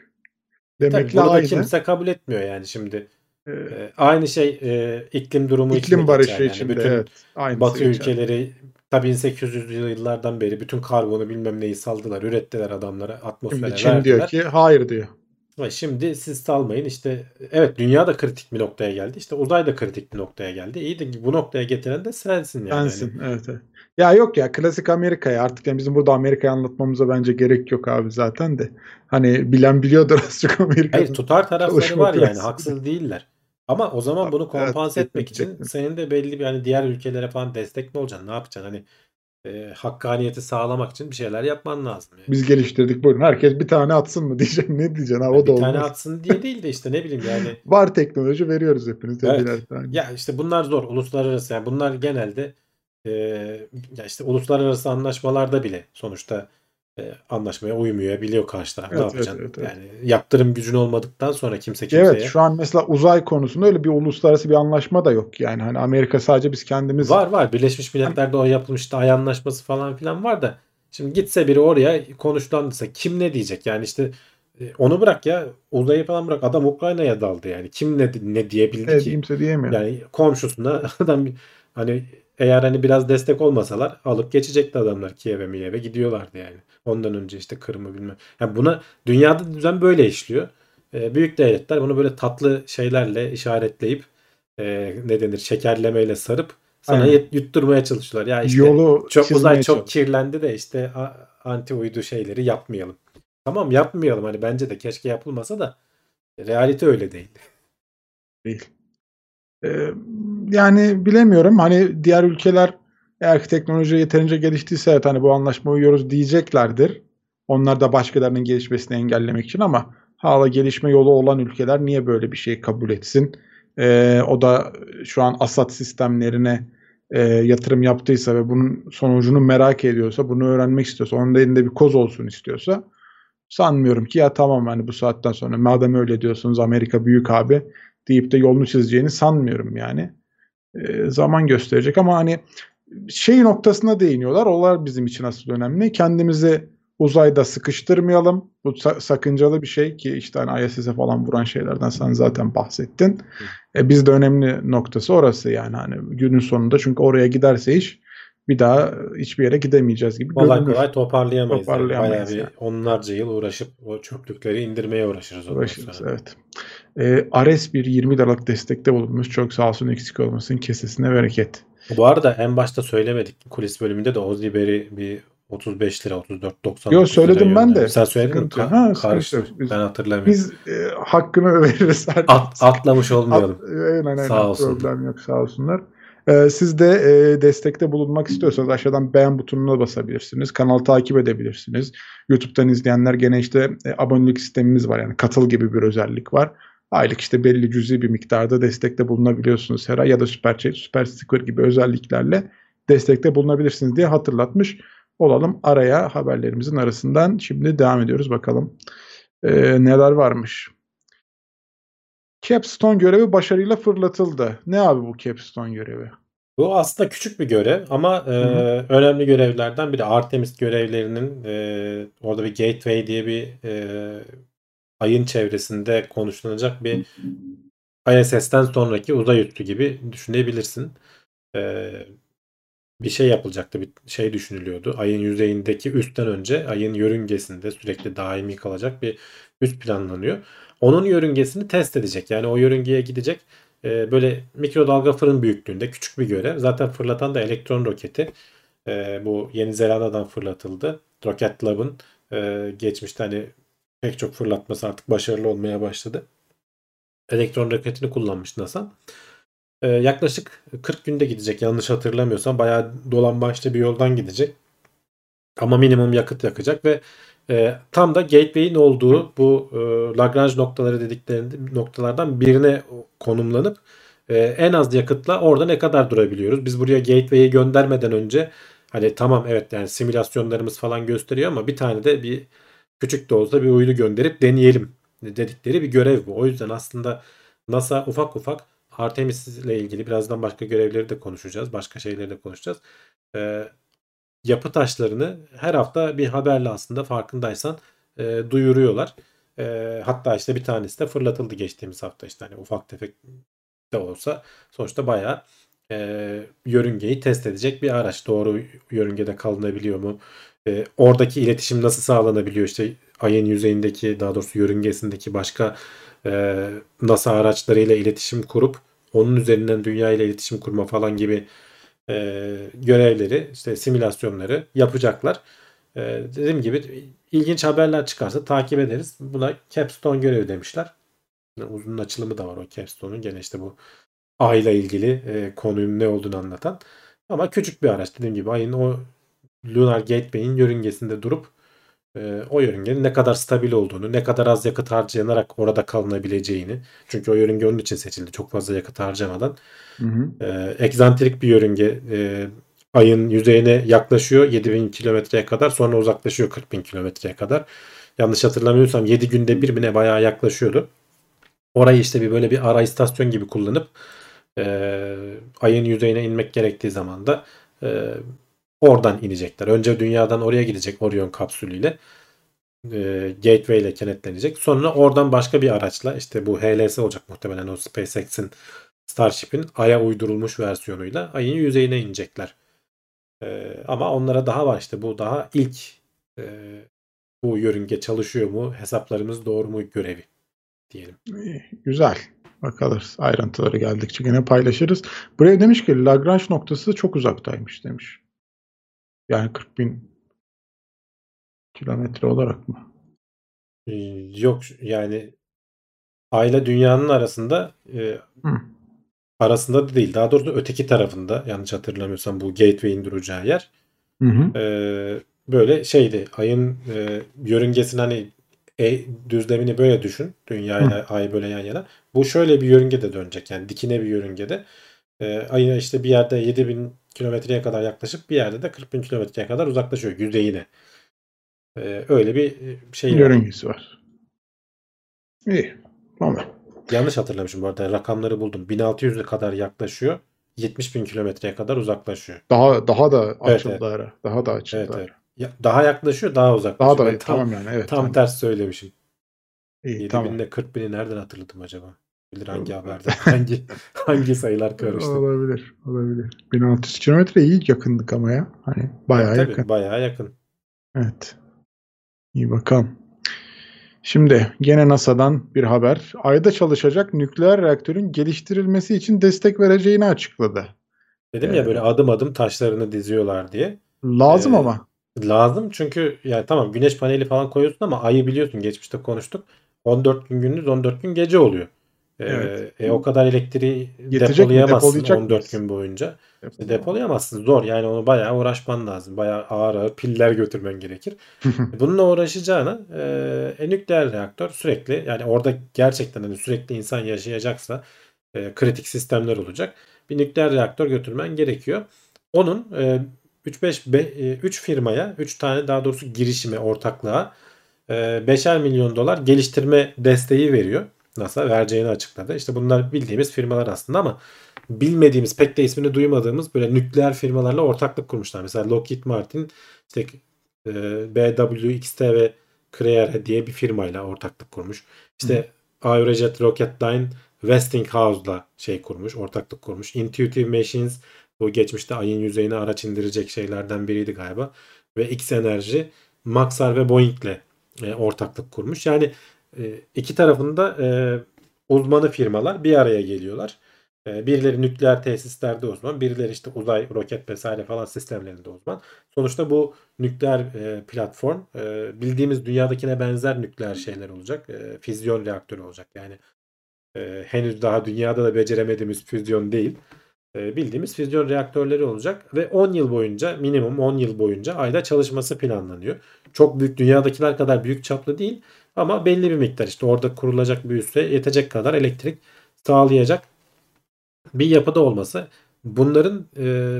Tabii Demekle bunu da aynı. kimse kabul etmiyor yani şimdi. Ee, Ee, aynı şey e, iklim durumu için iklim barışı geçerli. Yani içinde bütün evet. Aynısı Batı geçer. ülkeleri tabii 1800'lü yıllardan beri bütün karbonu bilmem neyi saldılar, ürettiler adamlara, atmosfere Şimdi Çin verdiler. diyor ki hayır diyor. Ve şimdi siz salmayın işte evet dünya da kritik bir noktaya geldi. İşte uzay da kritik bir noktaya geldi. İyi de bu noktaya getiren de sensin yani. Sensin. Evet, evet. Ya yok ya klasik Amerika'ya artık yani bizim burada Amerika'yı anlatmamıza bence gerek yok abi zaten de. Hani bilen biliyordur az çok Amerika'nın. Hayır tutar tarafları var yani haksız değiller. Ama o zaman bunu Evet, kompanse etmek kesinlikle. için senin de belli bir hani diğer ülkelere falan destek mi olacaksın? Ne yapacaksın? Hani e, hakkaniyeti sağlamak için bir şeyler yapman lazım. Yani. Biz geliştirdik buyurun. Herkes bir tane atsın mı diyeceğim. Ne diyeceksin abi o Yani da bir tane olmaz. atsın diye değil de işte ne bileyim yani. Var teknoloji veriyoruz hepinize Evet. tane. Ya işte bunlar zor. Uluslararası yani bunlar genelde e, ya işte uluslararası anlaşmalarda bile sonuçta e, anlaşmaya uymuyor. Biliyor karşı taraf ne Evet, evet, yapacaksın. evet, evet. Yani yaptırım gücün olmadıktan sonra kimse kimseye Evet şu an mesela uzay konusunda öyle bir uluslararası bir anlaşma da yok. Yani hani Amerika sadece biz kendimiz Var var. Birleşmiş Milletler'de o yapılmıştı. Ay anlaşması falan filan var da. Şimdi gitse biri oraya konuşlandıysa kim ne diyecek? Yani işte e, onu bırak ya. Uzayı falan bırak. Adam Ukrayna'ya daldı yani. Kim ne, ne diyebildi ne ki? diyeyimse diyemiyor. Yani komşusuna adam hani eğer hani biraz destek olmasalar alıp geçecekti adamlar Kiev'e Miyev'e gidiyorlardı yani. Ondan önce işte Kırım'ı bilmem. Yani buna dünyada düzen böyle işliyor. Ee, büyük devletler bunu böyle tatlı şeylerle işaretleyip e, ne denir şekerlemeyle sarıp sana Aynen. yut- yutturmaya çalışıyorlar. Ya işte Yolu çok uzay çok kirlendi de işte a- anti uydu şeyleri yapmayalım. Tamam yapmayalım hani bence de keşke yapılmasa da realite öyle değil. Değil. Ee, yani bilemiyorum hani diğer ülkeler eğer ki teknoloji yeterince geliştiyse evet hani bu anlaşmaya uyuyoruz diyeceklerdir. Onlar da başkalarının gelişmesini engellemek için ama hala gelişme yolu olan ülkeler niye böyle bir şey kabul etsin? Ee, o da şu an Assad sistemlerine e, yatırım yaptıysa ve bunun sonucunu merak ediyorsa, bunu öğrenmek istiyorsa, onun da elinde bir koz olsun istiyorsa sanmıyorum ki ya tamam hani bu saatten sonra madem öyle diyorsunuz Amerika büyük abi deyip de yolunu çizeceğini sanmıyorum yani. E, zaman gösterecek ama hani şey noktasına değiniyorlar. Onlar bizim için asıl önemli. Kendimizi uzayda sıkıştırmayalım. Bu sa- sakıncalı bir şey ki işte hani ISS'e falan vuran şeylerden sen zaten bahsettin. E, bizde önemli noktası orası yani hani günün sonunda çünkü oraya giderse iş bir daha hiçbir yere gidemeyeceğiz gibi Kolay görünür. kolay toparlayamayız. yani. Toparlayamayız Bayağı bir yani. onlarca yıl uğraşıp o çöplükleri indirmeye uğraşırız. Uğraşırız sonra. evet. E, Ares bir 20 liralık destekte bulunmuş. Çok sağ olsun eksik olmasın. Kesesine bereket. Bu arada en başta söylemedik. Kulis bölümünde de Ozzy Berry bir 35 lira 34.99 Yo, söyledim lira ben de. Sen söyledin mi? Yok. Ka- Ha, karıştı. yok. Biz- Ben hatırlamıyorum. Biz e, hakkını veririz. At- atlamış olmayalım. At- aynen, aynen. Sağ olsun. Problem yok sağ olsunlar. Ee, siz de e, destekte bulunmak istiyorsanız aşağıdan beğen butonuna basabilirsiniz. Kanalı takip edebilirsiniz. YouTube'dan izleyenler gene işte e, abonelik sistemimiz var. Yani katıl gibi bir özellik var. Aylık işte belli cüzi bir miktarda destekte bulunabiliyorsunuz her ay ya da süper chat, süper sticker gibi özelliklerle destekte bulunabilirsiniz diye hatırlatmış olalım. Araya haberlerimizin arasından şimdi devam ediyoruz bakalım ee, neler varmış. Capstone görevi başarıyla fırlatıldı. Ne abi bu Capstone görevi? Bu aslında küçük bir görev ama e, önemli görevlerden biri. Artemis görevlerinin e, orada bir gateway diye bir e, ayın çevresinde konuşulacak bir ISS'ten sonraki uzay üstü gibi düşünebilirsin. E, bir şey yapılacaktı. Bir şey düşünülüyordu. Ayın yüzeyindeki üstten önce ayın yörüngesinde sürekli daimi kalacak bir üst planlanıyor. Onun yörüngesini test edecek. Yani o yörüngeye gidecek. Ee, böyle mikrodalga fırın büyüklüğünde küçük bir görev. Zaten fırlatan da elektron roketi. Ee, bu Yeni Zelanda'dan fırlatıldı. Rocket Lab'ın e, geçmişte hani pek çok fırlatması artık başarılı olmaya başladı. Elektron roketini kullanmış NASA. Ee, yaklaşık 40 günde gidecek yanlış hatırlamıyorsam. Bayağı dolambaçlı bir yoldan gidecek. Ama minimum yakıt yakacak ve e, tam da gateway'in olduğu bu e, Lagrange noktaları dediklerinde noktalardan birine konumlanıp e, en az yakıtla orada ne kadar durabiliyoruz? Biz buraya gateway'i göndermeden önce hani tamam evet yani simülasyonlarımız falan gösteriyor ama bir tane de bir küçük de olsa bir uydu gönderip deneyelim dedikleri bir görev bu. O yüzden aslında NASA ufak ufak Artemis ile ilgili birazdan başka görevleri de konuşacağız. Başka şeyleri de konuşacağız. Ee, yapı taşlarını her hafta bir haberle aslında farkındaysan e, duyuruyorlar. E, hatta işte bir tanesi de fırlatıldı geçtiğimiz hafta işte hani ufak tefek de olsa sonuçta bayağı e, yörüngeyi test edecek bir araç. Doğru yörüngede kalınabiliyor mu? E, oradaki iletişim nasıl sağlanabiliyor? İşte ayın yüzeyindeki daha doğrusu yörüngesindeki başka e, NASA araçlarıyla iletişim kurup onun üzerinden dünya ile iletişim kurma falan gibi e, görevleri, işte simülasyonları yapacaklar. E, dediğim gibi ilginç haberler çıkarsa takip ederiz. Buna Capstone görevi demişler. Uzun açılımı da var o Capstone'un. Gene işte bu ayla ilgili e, konunun ne olduğunu anlatan. Ama küçük bir araç dediğim gibi ayın o Lunar Gateway'in yörüngesinde durup e, o yörüngenin ne kadar stabil olduğunu, ne kadar az yakıt harcayanarak orada kalınabileceğini. Çünkü o yörünge onun için seçildi. Çok fazla yakıt harcamadan. Hı hı. E, egzantrik bir yörünge. E, ayın yüzeyine yaklaşıyor 7000 kilometreye kadar. Sonra uzaklaşıyor 40 bin kilometreye kadar. Yanlış hatırlamıyorsam 7 günde bir bine bayağı yaklaşıyordu. Orayı işte bir böyle bir ara istasyon gibi kullanıp e, ayın yüzeyine inmek gerektiği zaman da e, oradan inecekler. Önce dünyadan oraya gidecek Orion kapsülüyle. E, gateway ile kenetlenecek. Sonra oradan başka bir araçla işte bu HLS olacak muhtemelen o SpaceX'in Starship'in Ay'a uydurulmuş versiyonuyla Ay'ın yüzeyine inecekler. E, ama onlara daha var işte bu daha ilk e, bu yörünge çalışıyor mu hesaplarımız doğru mu görevi diyelim. Güzel. Bakalım ayrıntıları geldikçe gene paylaşırız. Buraya demiş ki Lagrange noktası çok uzaktaymış demiş. Yani 40 bin kilometre olarak mı? Ee, Yok yani Ayla dünyanın arasında e, Hı. arasında da değil. Daha doğrusu öteki tarafında yanlış hatırlamıyorsam bu gateway'in duracağı yer. Hı hı. Ee, böyle şeydi. Ayın e, yörüngesini hani e, düzlemini böyle düşün. Dünya ile ay böyle yan yana. Bu şöyle bir yörüngede dönecek. Yani dikine bir yörüngede. Ee, ayın işte bir yerde 7000 kilometreye kadar yaklaşıp bir yerde de 40 bin kilometreye kadar uzaklaşıyor yüzeyine. Ee, öyle bir şey var. Yörüngesi var. İyi. Tamam. Yanlış hatırlamışım bu arada. Rakamları buldum. 1600'e kadar yaklaşıyor. 70 bin kilometreye kadar uzaklaşıyor. Daha daha da açıldı evet. ara. Daha da açıldı Evet, ara. evet. Ya- daha yaklaşıyor, daha Daha uzaklaşıyor. da Ben tam, tamam yani evet. tam tamam. ters söylemişim. İyi 7 tamam. binle 40 bini nereden hatırladım acaba? Bilir hangi haberde? hangi hangi sayılar karıştı? Olabilir. Olabilir. 1600 kilometre iyi yakındık ama ya. Hani bayağı Tabii, yakın. bayağı yakın. Evet. İyi bakalım. Şimdi gene NASA'dan bir haber. Ayda çalışacak nükleer reaktörün geliştirilmesi için destek vereceğini açıkladı. Dedim ya Evet. böyle adım adım taşlarını diziyorlar diye. Lazım Ee, ama. Lazım çünkü yani tamam güneş paneli falan koyuyorsun ama ayı biliyorsun geçmişte konuştuk. 14 gün gündüz 14 gün gece oluyor. Ee, Evet. e, o kadar elektriği Yetecek depolayamazsın Depolayacak 14 mıyız? gün boyunca. E, Depolayamazsın zor yani onu bayağı uğraşman lazım. Bayağı ağır ağır piller götürmen gerekir. Bununla uğraşacağına e, e, nükleer reaktör sürekli yani orada gerçekten hani sürekli insan yaşayacaksa e, kritik sistemler olacak. Bir nükleer reaktör götürmen gerekiyor. Onun e, 3-5 3 firmaya 3 tane daha doğrusu girişime ortaklığa e, 5'er milyon dolar geliştirme desteği veriyor. NASA vereceğini açıkladı. İşte bunlar bildiğimiz firmalar aslında ama bilmediğimiz pek de ismini duymadığımız böyle nükleer firmalarla ortaklık kurmuşlar. Mesela Lockheed Martin işte e, BWXT ve Creare diye bir firmayla ortaklık kurmuş. İşte Aerojet Rocketdyne Westinghouse'la şey kurmuş, ortaklık kurmuş. Intuitive Machines bu geçmişte ayın yüzeyine araç indirecek şeylerden biriydi galiba. Ve X Enerji Maxar ve Boeing'le e, ortaklık kurmuş. Yani e, iki tarafında e, uzmanı firmalar bir araya geliyorlar. E, birileri nükleer tesislerde uzman, birileri işte uzay, roket vesaire falan sistemlerinde uzman. Sonuçta bu nükleer e, platform e, bildiğimiz dünyadakine benzer nükleer şeyler olacak. E, füzyon reaktörü olacak. Yani e, henüz daha dünyada da beceremediğimiz füzyon değil. E, bildiğimiz füzyon reaktörleri olacak ve 10 yıl boyunca minimum 10 yıl boyunca ayda çalışması planlanıyor. Çok büyük dünyadakiler kadar büyük çaplı değil ama belli bir miktar işte orada kurulacak bir üsse yetecek kadar elektrik sağlayacak bir yapıda olması bunların e,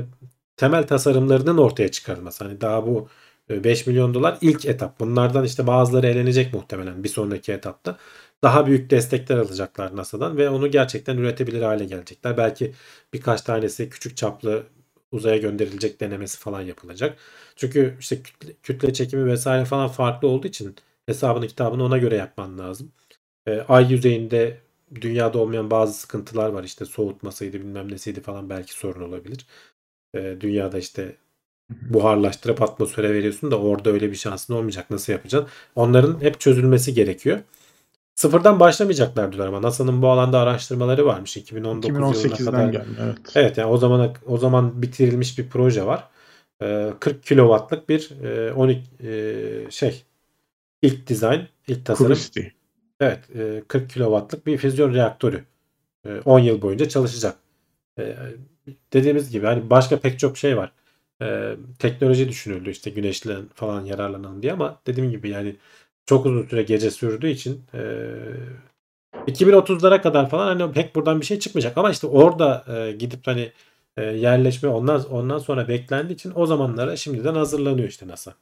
temel tasarımlarının ortaya çıkarılması. Hani daha bu e, 5 milyon dolar ilk etap. Bunlardan işte bazıları elenecek muhtemelen bir sonraki etapta. Daha büyük destekler alacaklar NASA'dan ve onu gerçekten üretebilir hale gelecekler. Belki birkaç tanesi küçük çaplı uzaya gönderilecek denemesi falan yapılacak. Çünkü işte kütle, kütle çekimi vesaire falan farklı olduğu için hesabını kitabını ona göre yapman lazım. E, ay yüzeyinde dünyada olmayan bazı sıkıntılar var. İşte soğutmasıydı bilmem nesiydi falan belki sorun olabilir. E, dünyada işte buharlaştırıp atmosfere veriyorsun da orada öyle bir şansın olmayacak. Nasıl yapacaksın? Onların hep çözülmesi gerekiyor. Sıfırdan başlamayacaklar diyorlar ama NASA'nın bu alanda araştırmaları varmış 2019 yılına 2018'den kadar. geldi evet. Evet yani o zaman o zaman bitirilmiş bir proje var. Ee, 40 kilowattlık bir e, 12 e, şey ilk dizayn, ilk tasarım. Kuristi. Evet, e, 40 kilowattlık bir füzyon reaktörü. E, 10 yıl boyunca çalışacak. E, dediğimiz gibi hani başka pek çok şey var. E, teknoloji düşünüldü işte güneşle falan yararlanalım diye ama dediğim gibi yani çok uzun süre gece sürdüğü için e, 2030'lara kadar falan hani pek buradan bir şey çıkmayacak ama işte orada e, gidip hani e, yerleşme ondan ondan sonra beklendiği için o zamanlara şimdiden hazırlanıyor işte NASA.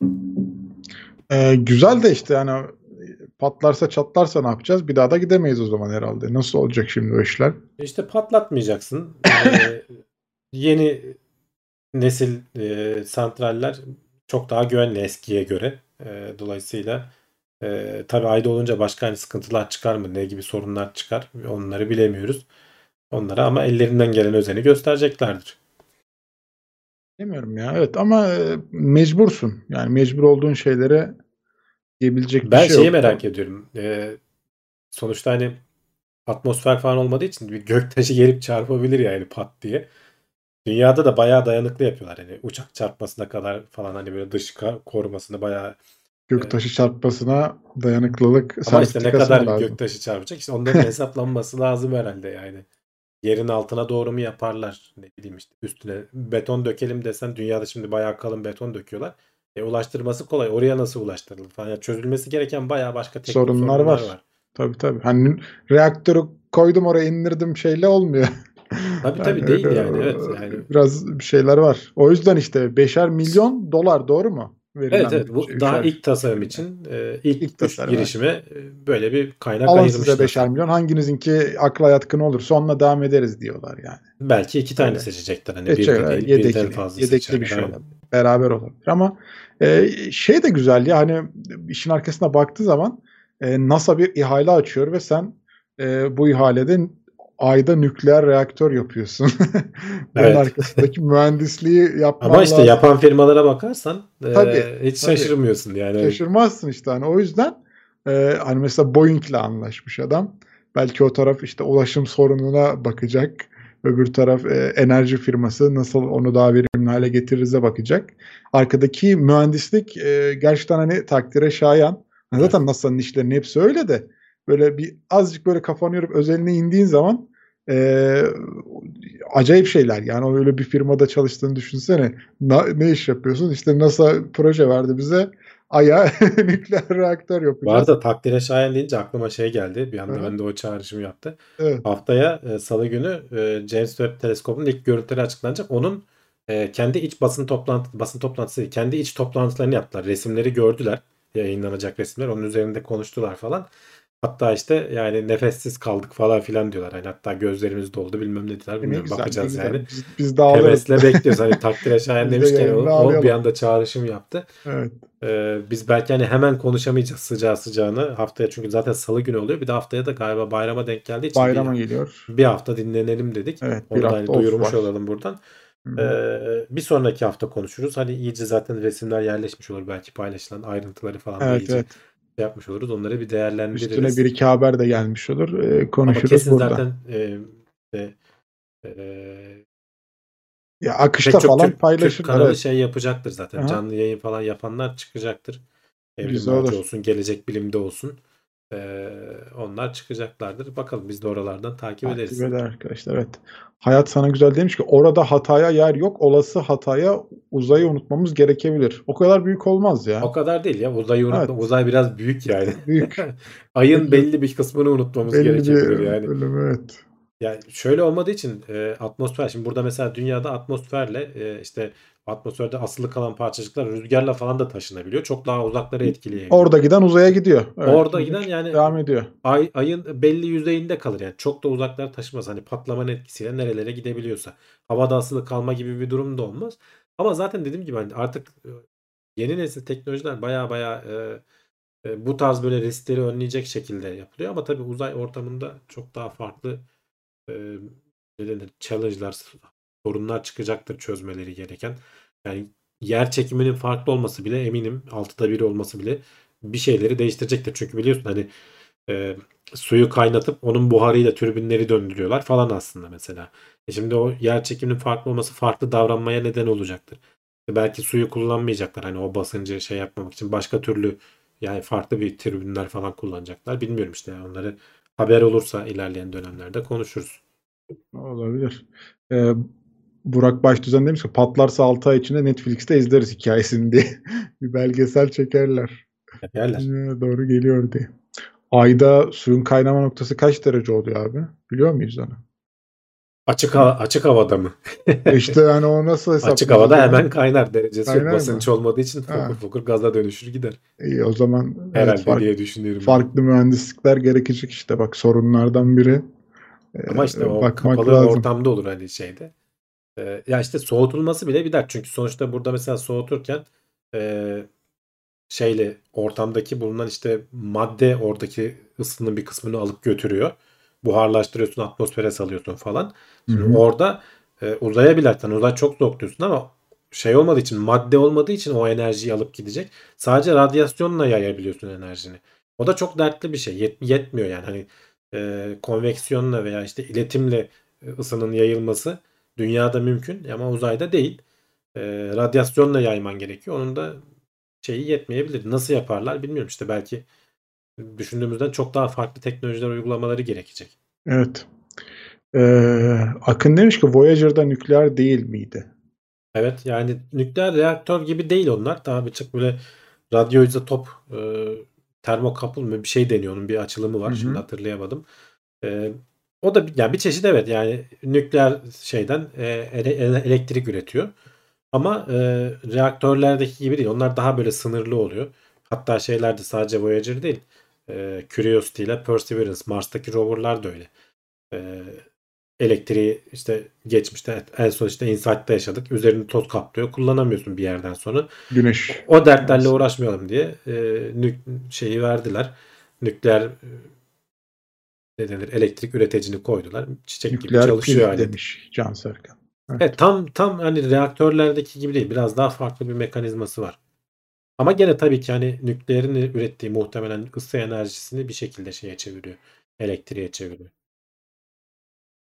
Ee, güzel de işte yani patlarsa çatlarsa ne yapacağız? Bir daha da gidemeyiz o zaman herhalde. Nasıl olacak şimdi o işler? İşte patlatmayacaksın. Yani yeni nesil e, santraller çok daha güvenli eskiye göre. E, dolayısıyla e, tabii ayda olunca başka hani sıkıntılar çıkar mı? Ne gibi sorunlar çıkar? Onları bilemiyoruz. Onlara ama ellerinden gelen özeni göstereceklerdir. Bilmiyorum ya. Evet ama e, mecbursun. Yani mecbur olduğun şeylere diyebilecek bir Ben şey şeyi yok. merak ediyorum. E, sonuçta hani atmosfer falan olmadığı için bir göktaşı gelip çarpabilir yani pat diye. Dünyada da bayağı dayanıklı yapıyorlar. Hani uçak çarpmasına kadar falan hani böyle dış korumasını bayağı Göktaşı çarpmasına dayanıklılık Ama işte ne kadar lazım. göktaşı çarpacak işte onların hesaplanması lazım herhalde yani. Yerin altına doğru mu yaparlar? Ne bileyim işte üstüne beton dökelim desen dünyada şimdi bayağı kalın beton döküyorlar. E, ulaştırması kolay. Oraya nasıl ulaştırılır falan. Yani çözülmesi gereken bayağı başka teknik Sorunlar sorunlar, var. var. Tabii tabii. Hani reaktörü koydum oraya indirdim şeyle olmuyor. Tabii tabii değil yani evet yani. Biraz bir şeyler var. O yüzden işte beşer milyon dolar doğru mu? Verilen Evet evet bir bu şey, daha ilk tasarım için e, ilk, İlk tasarım, girişime e, böyle bir kaynak Alın ayırmışlar. size beşer milyon hanginizinki akla yatkın olursa onunla devam ederiz diyorlar yani. Belki iki tane Öyle. seçecekler hani bir de Seçecekler, değil birden yedekli, fazla yedekli bir şey olabilir. Beraber olabilir ama e, şey de güzel ya hani işin arkasına baktığı zaman e, NASA bir ihale açıyor ve sen e, bu ihalede ayda nükleer reaktör yapıyorsun. Bunun Evet. arkasındaki mühendisliği yapman Ama işte lazım. yapan firmalara bakarsan e, Tabii, hiç tabii. şaşırmıyorsun yani. Şaşırmazsın işte hani o yüzden e, hani mesela Boeing'le anlaşmış adam. Belki o taraf işte ulaşım sorununa bakacak. Öbür taraf e, enerji firması nasıl onu daha verimli hale getiririze bakacak. Arkadaki mühendislik e, gerçekten hani takdire şayan. Hani Zaten NASA'nın işlerinin hepsi öyle de böyle bir azıcık böyle kafanı yorup özeline indiğin zaman e, acayip şeyler. Yani o öyle bir firmada çalıştığını düşünsene. Na- ne iş yapıyorsun? İşte NASA proje verdi bize. Ay'a nükleer reaktör Bu yapacağız. arada takdire şayan deyince aklıma şey geldi. Bir anda hı. ben de o çağrışımı yaptı. Evet. Haftaya e, salı günü e, James Webb Teleskobu'nun ilk görüntüleri açıklanacak. Onun e, kendi iç basın toplantı basın toplantısı değil, kendi iç toplantılarını yaptılar. Resimleri gördüler. Yayınlanacak resimler. Onun üzerinde konuştular falan. Hatta işte yani nefessiz kaldık falan filan diyorlar. Hani hatta gözlerimiz doldu bilmem ne dediler. E Bilmiyorum güzel, bakacağız güzel. yani. Biz, biz de. Hevesle bekliyoruz. Hani takdire şayan Biz de demişken o, o bir anda çağrışım yaptı. Evet. Ee, biz belki hani hemen konuşamayacağız sıcağı sıcağına haftaya çünkü zaten salı günü oluyor. Bir de haftaya da galiba bayrama denk geldiği için Bayrama bir, geliyor. bir hafta dinlenelim dedik. Evet, bir Onu da hafta hani off duyurmuş var. olalım buradan. Ee, bir sonraki hafta konuşuruz. Hani iyice zaten resimler yerleşmiş olur belki paylaşılan ayrıntıları falan da Evet iyice evet. Şey yapmış oluruz. Onları bir değerlendiririz. Üstüne bir iki haber de gelmiş olur. Ama konuşuruz kesin burada. zaten e, e, e, Ya akışta çok falan Türk, Türk paylaşır. kanalı Evet. şey yapacaktır zaten. Aha. Canlı yayın falan yapanlar çıkacaktır. Evrim Güzel Ağacı olur. olsun, Gelecek Bilim'de olsun. Ee, onlar çıkacaklardır. Bakalım biz de oralardan takip, ederiz. Takip eder arkadaşlar. Evet. Hayat sana güzel demiş ki orada hataya yer yok. Olası hataya uzayı unutmamız gerekebilir. O kadar büyük olmaz ya. O kadar değil ya. Uzayı unutma. Evet. Uzay biraz büyük yani. Büyük. Ayın Belli- belli bir kısmını unutmamız Belli gerekebilir bir yani. bölüm evet. Yani şöyle olmadığı için e, atmosfer şimdi burada mesela dünyada atmosferle e, işte atmosferde asılı kalan parçacıklar rüzgarla falan da taşınabiliyor. Çok daha uzaklara etkileyebiliyor. Orada giden uzaya gidiyor. Evet. Orada giden yani devam ediyor. ay, ayın belli yüzeyinde kalır yani. Çok da uzaklara taşımaz. Hani patlamanın etkisiyle nerelere gidebiliyorsa. Havada asılı kalma gibi bir durum da olmaz. Ama zaten dediğim gibi hani artık e, yeni nesil teknolojiler baya baya e, e, bu tarz böyle riskleri önleyecek şekilde yapılıyor. Ama tabii uzay ortamında çok daha farklı e, ne denir, challenge'lar, sorunlar çıkacaktır çözmeleri gereken. Yani yer çekiminin farklı olması bile eminim altıda bir olması bile bir şeyleri değiştirecektir. Çünkü biliyorsun hani e, suyu kaynatıp onun buharıyla türbinleri döndürüyorlar falan aslında mesela. E şimdi o yer çekiminin farklı olması farklı davranmaya neden olacaktır. E belki suyu kullanmayacaklar hani o basıncı şey yapmamak için başka türlü yani farklı bir türbinler falan kullanacaklar. Bilmiyorum işte yani onları haber olursa ilerleyen dönemlerde konuşuruz. Olabilir. Ee, Burak Başdüzen demiş ki patlarsa 6 ay içinde Netflix'te izleriz hikayesini diye. bir belgesel çekerler. Yerler. Ya, doğru geliyor diye. Ayda suyun kaynama noktası kaç derece oluyor abi? Biliyor muyuz onu? Açık hava, açık havada mı? İşte yani o nasıl hesaplanıyor? Açık havada hemen kaynar derecesi yok. Kaynar mı? Basınç olmadığı için fokur fokur gaza dönüşür gider. İyi o zaman evet, Herhalde fark- diye düşünüyorum. farklı mühendislikler gerekecek işte bak sorunlardan biri. Ama işte Ee, o bakmak kapalı lazım. ortamda olur hani şeyde. Ya işte soğutulması bile bir dert. Çünkü sonuçta burada mesela soğuturken e, şeyle ortamdaki bulunan işte madde oradaki ısının bir kısmını alıp götürüyor. Buharlaştırıyorsun, atmosfere salıyorsun falan. Şimdi hı. orada e, uzaya bile atan uzay çok soğuk diyorsun ama şey olmadığı için madde olmadığı için o enerjiyi alıp gidecek. Sadece radyasyonla yayabiliyorsun enerjini. O da çok dertli bir şey. Yet- yetmiyor yani hani e, konveksiyonla veya işte iletimle e, ısının yayılması dünyada mümkün ama uzayda değil. E, radyasyonla yayman gerekiyor. Onun da şeyi yetmeyebilir. Nasıl yaparlar bilmiyorum işte belki düşündüğümüzden çok daha farklı teknolojiler uygulamaları gerekecek. Evet. Ee, Akın demiş ki Voyager'da nükleer değil miydi? Evet yani nükleer reaktör gibi değil onlar. Daha bir çok böyle radyo izotop e, termokapıl mı bir şey deniyor. Onun bir açılımı var. Hı hı. Şimdi hatırlayamadım. E, o da bir- yani bir çeşit evet yani nükleer şeyden e, ele- ele- elektrik üretiyor. Ama e, reaktörlerdeki gibi değil. Onlar daha böyle sınırlı oluyor. Hatta şeylerde sadece Voyager değil. E, Curiosity ile Perseverance Mars'taki roverlar da öyle. E, elektriği işte geçmişte en son işte Insight'ta yaşadık. Üzerini toz kaplıyor. Kullanamıyorsun bir yerden sonra. Güneş. O dertlerle uğraşmayalım diye e, nük- şeyi verdiler. Nükleer ne denir elektrik üreticini koydular. Çiçek gibi Nükleer çalışıyor pil hali. demiş Can Serkan. Evet tam tam hani reaktörlerdeki gibi değil. Biraz daha farklı bir mekanizması var. Ama gene tabii ki hani nükleerin ürettiği muhtemelen ısı enerjisini bir şekilde şeye çeviriyor. Elektriğe çeviriyor.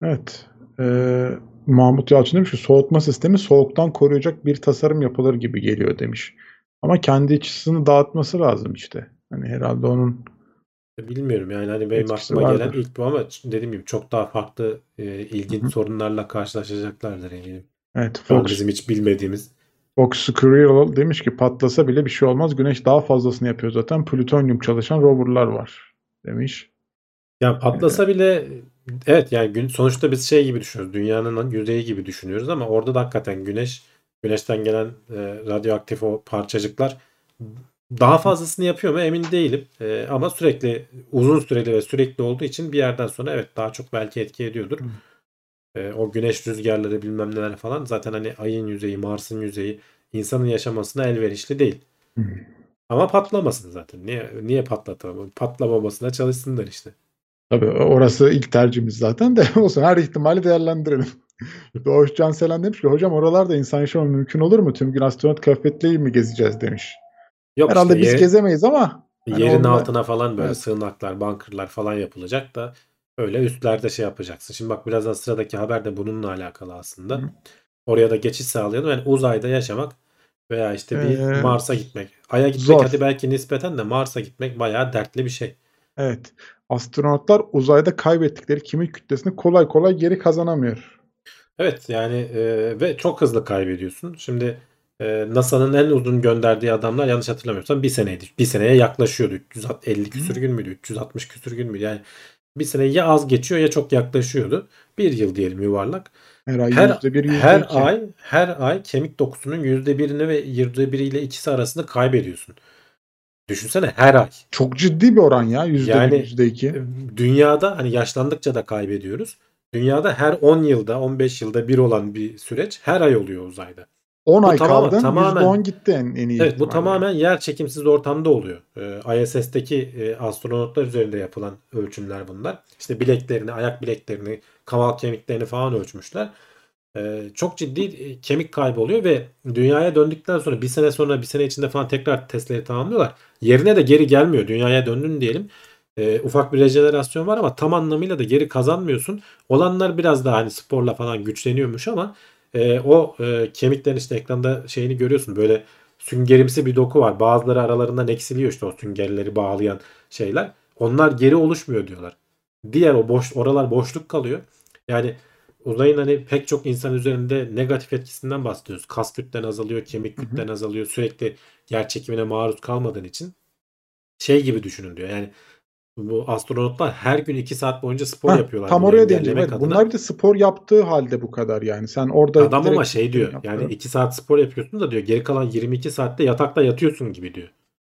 Evet. Ee, Mahmut Yalçın demiş ki soğutma sistemi soğuktan koruyacak bir tasarım yapılır gibi geliyor demiş. Ama kendi iç ısısını dağıtması lazım işte. Hani herhalde onun Bilmiyorum yani hani benim Etkisi aklıma gelen vardır. ilk bu ama dediğim gibi çok daha farklı e, ilginç Hı hı. sorunlarla karşılaşacaklardır eminim. evet Şu an Fox, bizim hiç bilmediğimiz. Fox Squirrel demiş ki patlasa bile bir şey olmaz. Güneş daha fazlasını yapıyor zaten. Plütonyum çalışan roverlar var demiş. Yani patlasa bile evet yani gün sonuçta biz şey gibi düşünüyoruz. Dünyanın yüzeyi gibi düşünüyoruz ama orada da hakikaten güneş güneşten gelen e, radyoaktif o parçacıklar daha fazlasını yapıyor mu emin değilim. E, ama sürekli uzun süreli ve sürekli olduğu için bir yerden sonra evet daha çok belki etki ediyordur. E, o güneş rüzgarları bilmem neler falan zaten hani ayın yüzeyi, Mars'ın yüzeyi insanın yaşamasına elverişli değil. Ama patlamasın zaten. Niye niye patlatamam? Patlamamasına çalışsınlar işte. Tabii orası ilk tercihimiz zaten de olsun her ihtimali değerlendirelim. Doğuş Can Selen demiş ki hocam oralarda insan yaşamı mümkün olur mu? Tüm gün astronot kıyafetliyle mi gezeceğiz demiş. Yok Herhalde işte biz ye- gezemeyiz ama hani yerin onunla- altına falan böyle Evet. sığınaklar, bunkerlar falan yapılacak da öyle üstlerde şey yapacaksın. Şimdi bak birazdan sıradaki haber de bununla alakalı aslında. Hı. Oraya da geçiş sağlayalım. Yani uzayda yaşamak veya işte bir Ee, Mars'a gitmek. Ay'a gitmek zor. hadi belki nispeten de Mars'a gitmek bayağı dertli bir şey. evet astronotlar uzayda kaybettikleri kimik kütlesini kolay kolay geri kazanamıyor. Evet yani e, ve çok hızlı kaybediyorsun. Şimdi e, NASA'nın en uzun gönderdiği adamlar yanlış hatırlamıyorsam bir seneydi. Bir seneye yaklaşıyordu. 350 küsür gün müydü? 360 küsür gün müydü? Yani bir sene ya az geçiyor ya çok yaklaşıyordu. Bir yıl diyelim yuvarlak. Her ay Her, yüzde bir, yüzde her iki. ay her ay kemik dokusunun yüzde birini ve yüzde biriyle ikisi arasında kaybediyorsun. Düşünsene her ay. Çok ciddi bir oran ya. Yüzde Yani- bir, yüzde iki. Dünyada hani yaşlandıkça da kaybediyoruz. Dünyada her 10 yılda 15 yılda bir olan bir süreç her ay oluyor uzayda. 10 bu ay tamamen- kaldın, tamamen- yüzde on gitti en, en iyi Evet bu tamamen yer çekimsiz ortamda oluyor. Ee, ISS'teki e, astronotlar üzerinde yapılan ölçümler bunlar. İşte bileklerini, ayak bileklerini, kaval kemiklerini falan ölçmüşler. Ee, çok ciddi e, kemik kaybı oluyor ve dünyaya döndükten sonra bir sene sonra bir sene içinde falan tekrar testleri tamamlıyorlar. Yerine de geri gelmiyor. Dünyaya döndün diyelim. Ee, ufak bir rejenerasyon var ama tam anlamıyla da geri kazanmıyorsun. Olanlar biraz daha hani sporla falan güçleniyormuş ama e, o e, kemiklerin işte ekranda şeyini görüyorsun. Böyle süngerimsi bir doku var. Bazıları aralarından eksiliyor işte o süngerleri bağlayan şeyler. Onlar geri oluşmuyor diyorlar. Diğer o boş oralar boşluk kalıyor. Yani uzayın hani pek çok insan üzerinde negatif etkisinden bahsediyoruz. Kas kütlen azalıyor, kemik kütlen azalıyor. Sürekli yer çekimine maruz kalmadığın için şey gibi düşünün diyor. Yani bu astronotlar her gün 2 saat boyunca spor Heh, yapıyorlar. Tam oraya değineceğim. Evet, adına. bunlar bir de spor yaptığı halde bu kadar yani. Sen orada Adam ama şey diyor. Yani 2 saat spor yapıyorsun da diyor geri kalan 22 saatte yatakta yatıyorsun gibi diyor.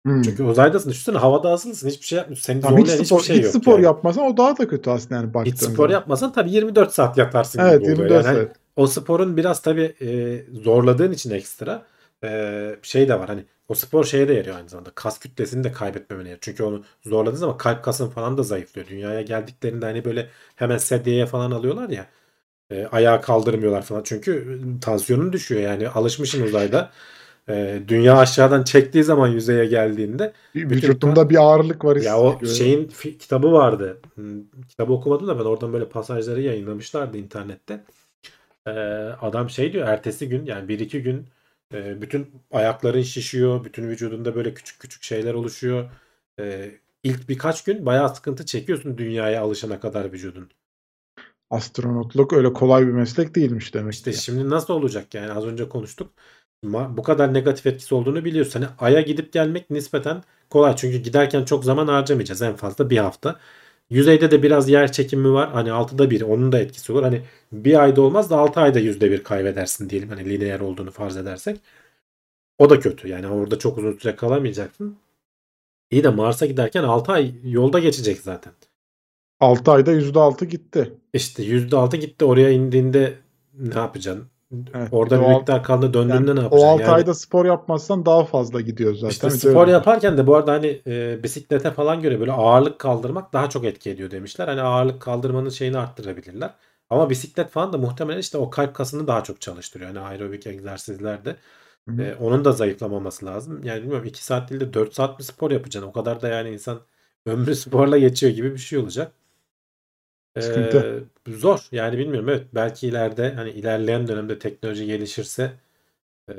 Hmm. Çünkü uzaydasın. Düşünsene havada asılısın. Hiçbir şey yapmıyorsun. Seni Tamam, hiç spor, hiçbir şey hiç yok. spor yani. yapmasan o daha da kötü aslında yani baktığın Hiç spor yapmasan tabii 24 saat yatarsın Evet gibi oluyor. 24 Yani saat. o sporun biraz tabii e, zorladığın için ekstra e, şey de var. Hani o spor şeye de yarıyor aynı zamanda. Kas kütlesini de kaybetmemene yarıyor. Çünkü onu zorladığın zaman kalp kasın falan da zayıflıyor. Dünyaya geldiklerinde hani böyle hemen sedyeye falan alıyorlar ya. E, ayağı kaldırmıyorlar falan. Çünkü tansiyonun düşüyor yani. Alışmışsın uzayda. E, dünya aşağıdan çektiği zaman yüzeye geldiğinde Vücudumda bir ağırlık var ya o şeyin fi- kitabı vardı. Hmm, Kitabı okumadım da ben oradan böyle pasajları yayınlamışlardı internette. Ee, adam şey diyor ertesi gün yani bir iki gün E, bütün ayakların şişiyor. Bütün vücudunda böyle küçük küçük şeyler oluşuyor. E, ilk birkaç gün bayağı sıkıntı çekiyorsun dünyaya alışana kadar vücudun. Astronotluk öyle kolay bir meslek değilmiş demek İşte ki. şimdi nasıl olacak yani az önce konuştuk. Ma- Bu kadar negatif etkisi olduğunu biliyorsun. Hani Ay'a gidip gelmek nispeten kolay. Çünkü giderken çok zaman harcamayacağız. En fazla bir hafta. Yüzeyde de biraz yer çekimi var. Hani 6'da 1 onun da etkisi olur. Hani bir ayda olmaz da 6 ayda %1 kaybedersin diyelim. Hani lineer olduğunu farz edersek. O da kötü. Yani orada çok uzun süre kalamayacaksın. İyi de Mars'a giderken 6 ay yolda geçecek zaten. 6 ayda %6 gitti. İşte %6 gitti. Oraya indiğinde ne yapacaksın? Evet, Orada bir bir o miktar kaldı döndüğünde Yani ne o yapacaksın? 6 Yani ayda spor yapmazsan daha fazla gidiyor zaten. işte spor yaparken de bu arada hani e, bisiklete falan göre böyle ağırlık kaldırmak daha çok etki ediyor demişler. Hani ağırlık kaldırmanın şeyini arttırabilirler. Ama bisiklet falan da muhtemelen işte o kalp kasını daha çok çalıştırıyor. Hani aerobik egzersizlerde. E, onun da zayıflamaması lazım. Yani bilmiyorum 2 saat değil de 4 saat mi spor yapacaksın? O kadar da yani insan ömrü sporla geçiyor gibi bir şey olacak. Sıkıntı. Ee, zor. Yani bilmiyorum. Evet belki ileride hani ilerleyen dönemde teknoloji gelişirse e,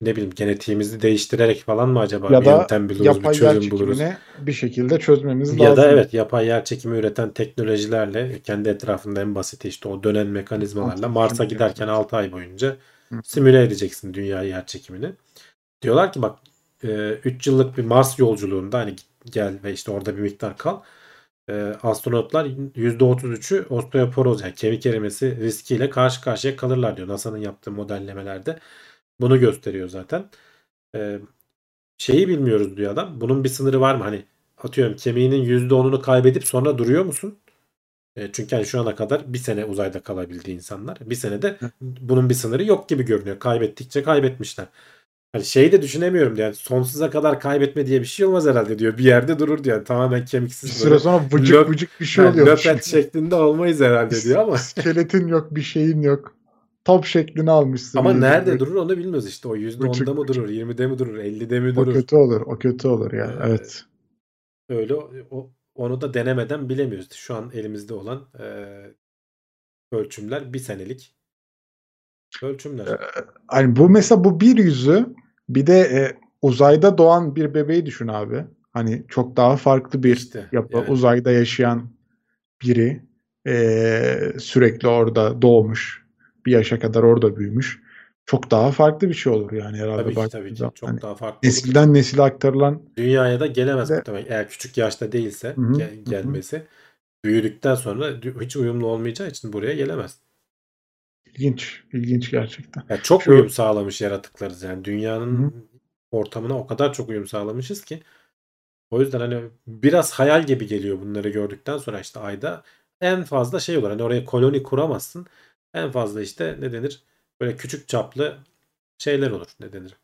ne bileyim genetiğimizi değiştirerek falan mı acaba Ya bir da yöntem buluruz, bir yapay yer çözüm buluruz. çekimini bir şekilde çözmemiz Ya lazım. da evet yapay yer çekimi üreten teknolojilerle kendi etrafında en basiti işte o dönen mekanizmalarla Mars'a giderken intelligence. 6 ay boyunca simüle edeceksin dünya yer çekimini. Diyorlar ki bak 3 yıllık bir Mars yolculuğunda hani gel ve işte orada bir miktar kal. E, astronotlar %33'ü osteoporoz yani kemik erimesi riskiyle karşı karşıya kalırlar diyor. NASA'nın yaptığı modellemelerde bunu gösteriyor zaten. E, şeyi bilmiyoruz diyor adam. Bunun bir sınırı var mı? Hani atıyorum kemiğinin %10'unu kaybedip sonra duruyor musun? E, çünkü hani şu ana kadar bir sene uzayda kalabildi insanlar. Bir senede bunun bir sınırı yok gibi görünüyor. Kaybettikçe kaybetmişler. Hani şeyi de düşünemiyorum diyor. Yani sonsuza kadar kaybetme diye bir şey olmaz herhalde diyor. Bir yerde durur diyor. Yani tamamen Bir kemiksiz süre böyle sonra vıcık lök, vıcık bir şey yani oluyor. löpet şeklinde olmayız herhalde diyor ama İskeletin yok, bir şeyin yok. Top şeklini almışsın. ama nerede Böyle durur onu bilmiyoruz işte. O %10'da Vıcık mı vıcık. durur, 20'de mi durur, 50'de mi O durur? kötü olur. O kötü olur ya. Ee, Evet. öyle o, onu da denemeden bilemiyoruz. Şu an elimizde olan e, ölçümler bir senelik ölçümler. Hani bu mesela bu bir yüzü bir de e, uzayda doğan bir bebeği düşün abi. Hani çok daha farklı bir İşte yapı. yani Uzayda yaşayan biri e, sürekli orada doğmuş. Bir yaşa kadar orada büyümüş. Çok daha farklı bir şey olur yani herhalde tabii ki tabii ki zaman. çok Hani daha farklı olur. nesilden nesile aktarılan Dünyaya da gelemez de muhtemelen. Eğer küçük yaşta değilse Hı gel- hı hı. gelmesi büyüdükten sonra hiç uyumlu olmayacağı için buraya gelemez. İlginç. ilginç gerçekten. Ya çok Şu uyum sağlamış yaratıklarız yani. Dünyanın ortamına o kadar çok uyum sağlamışız ki. O yüzden hani biraz hayal gibi geliyor bunları gördükten sonra işte ayda. En fazla şey olur hani oraya koloni kuramazsın. En fazla işte ne denir? Böyle küçük çaplı şeyler olur ne denir?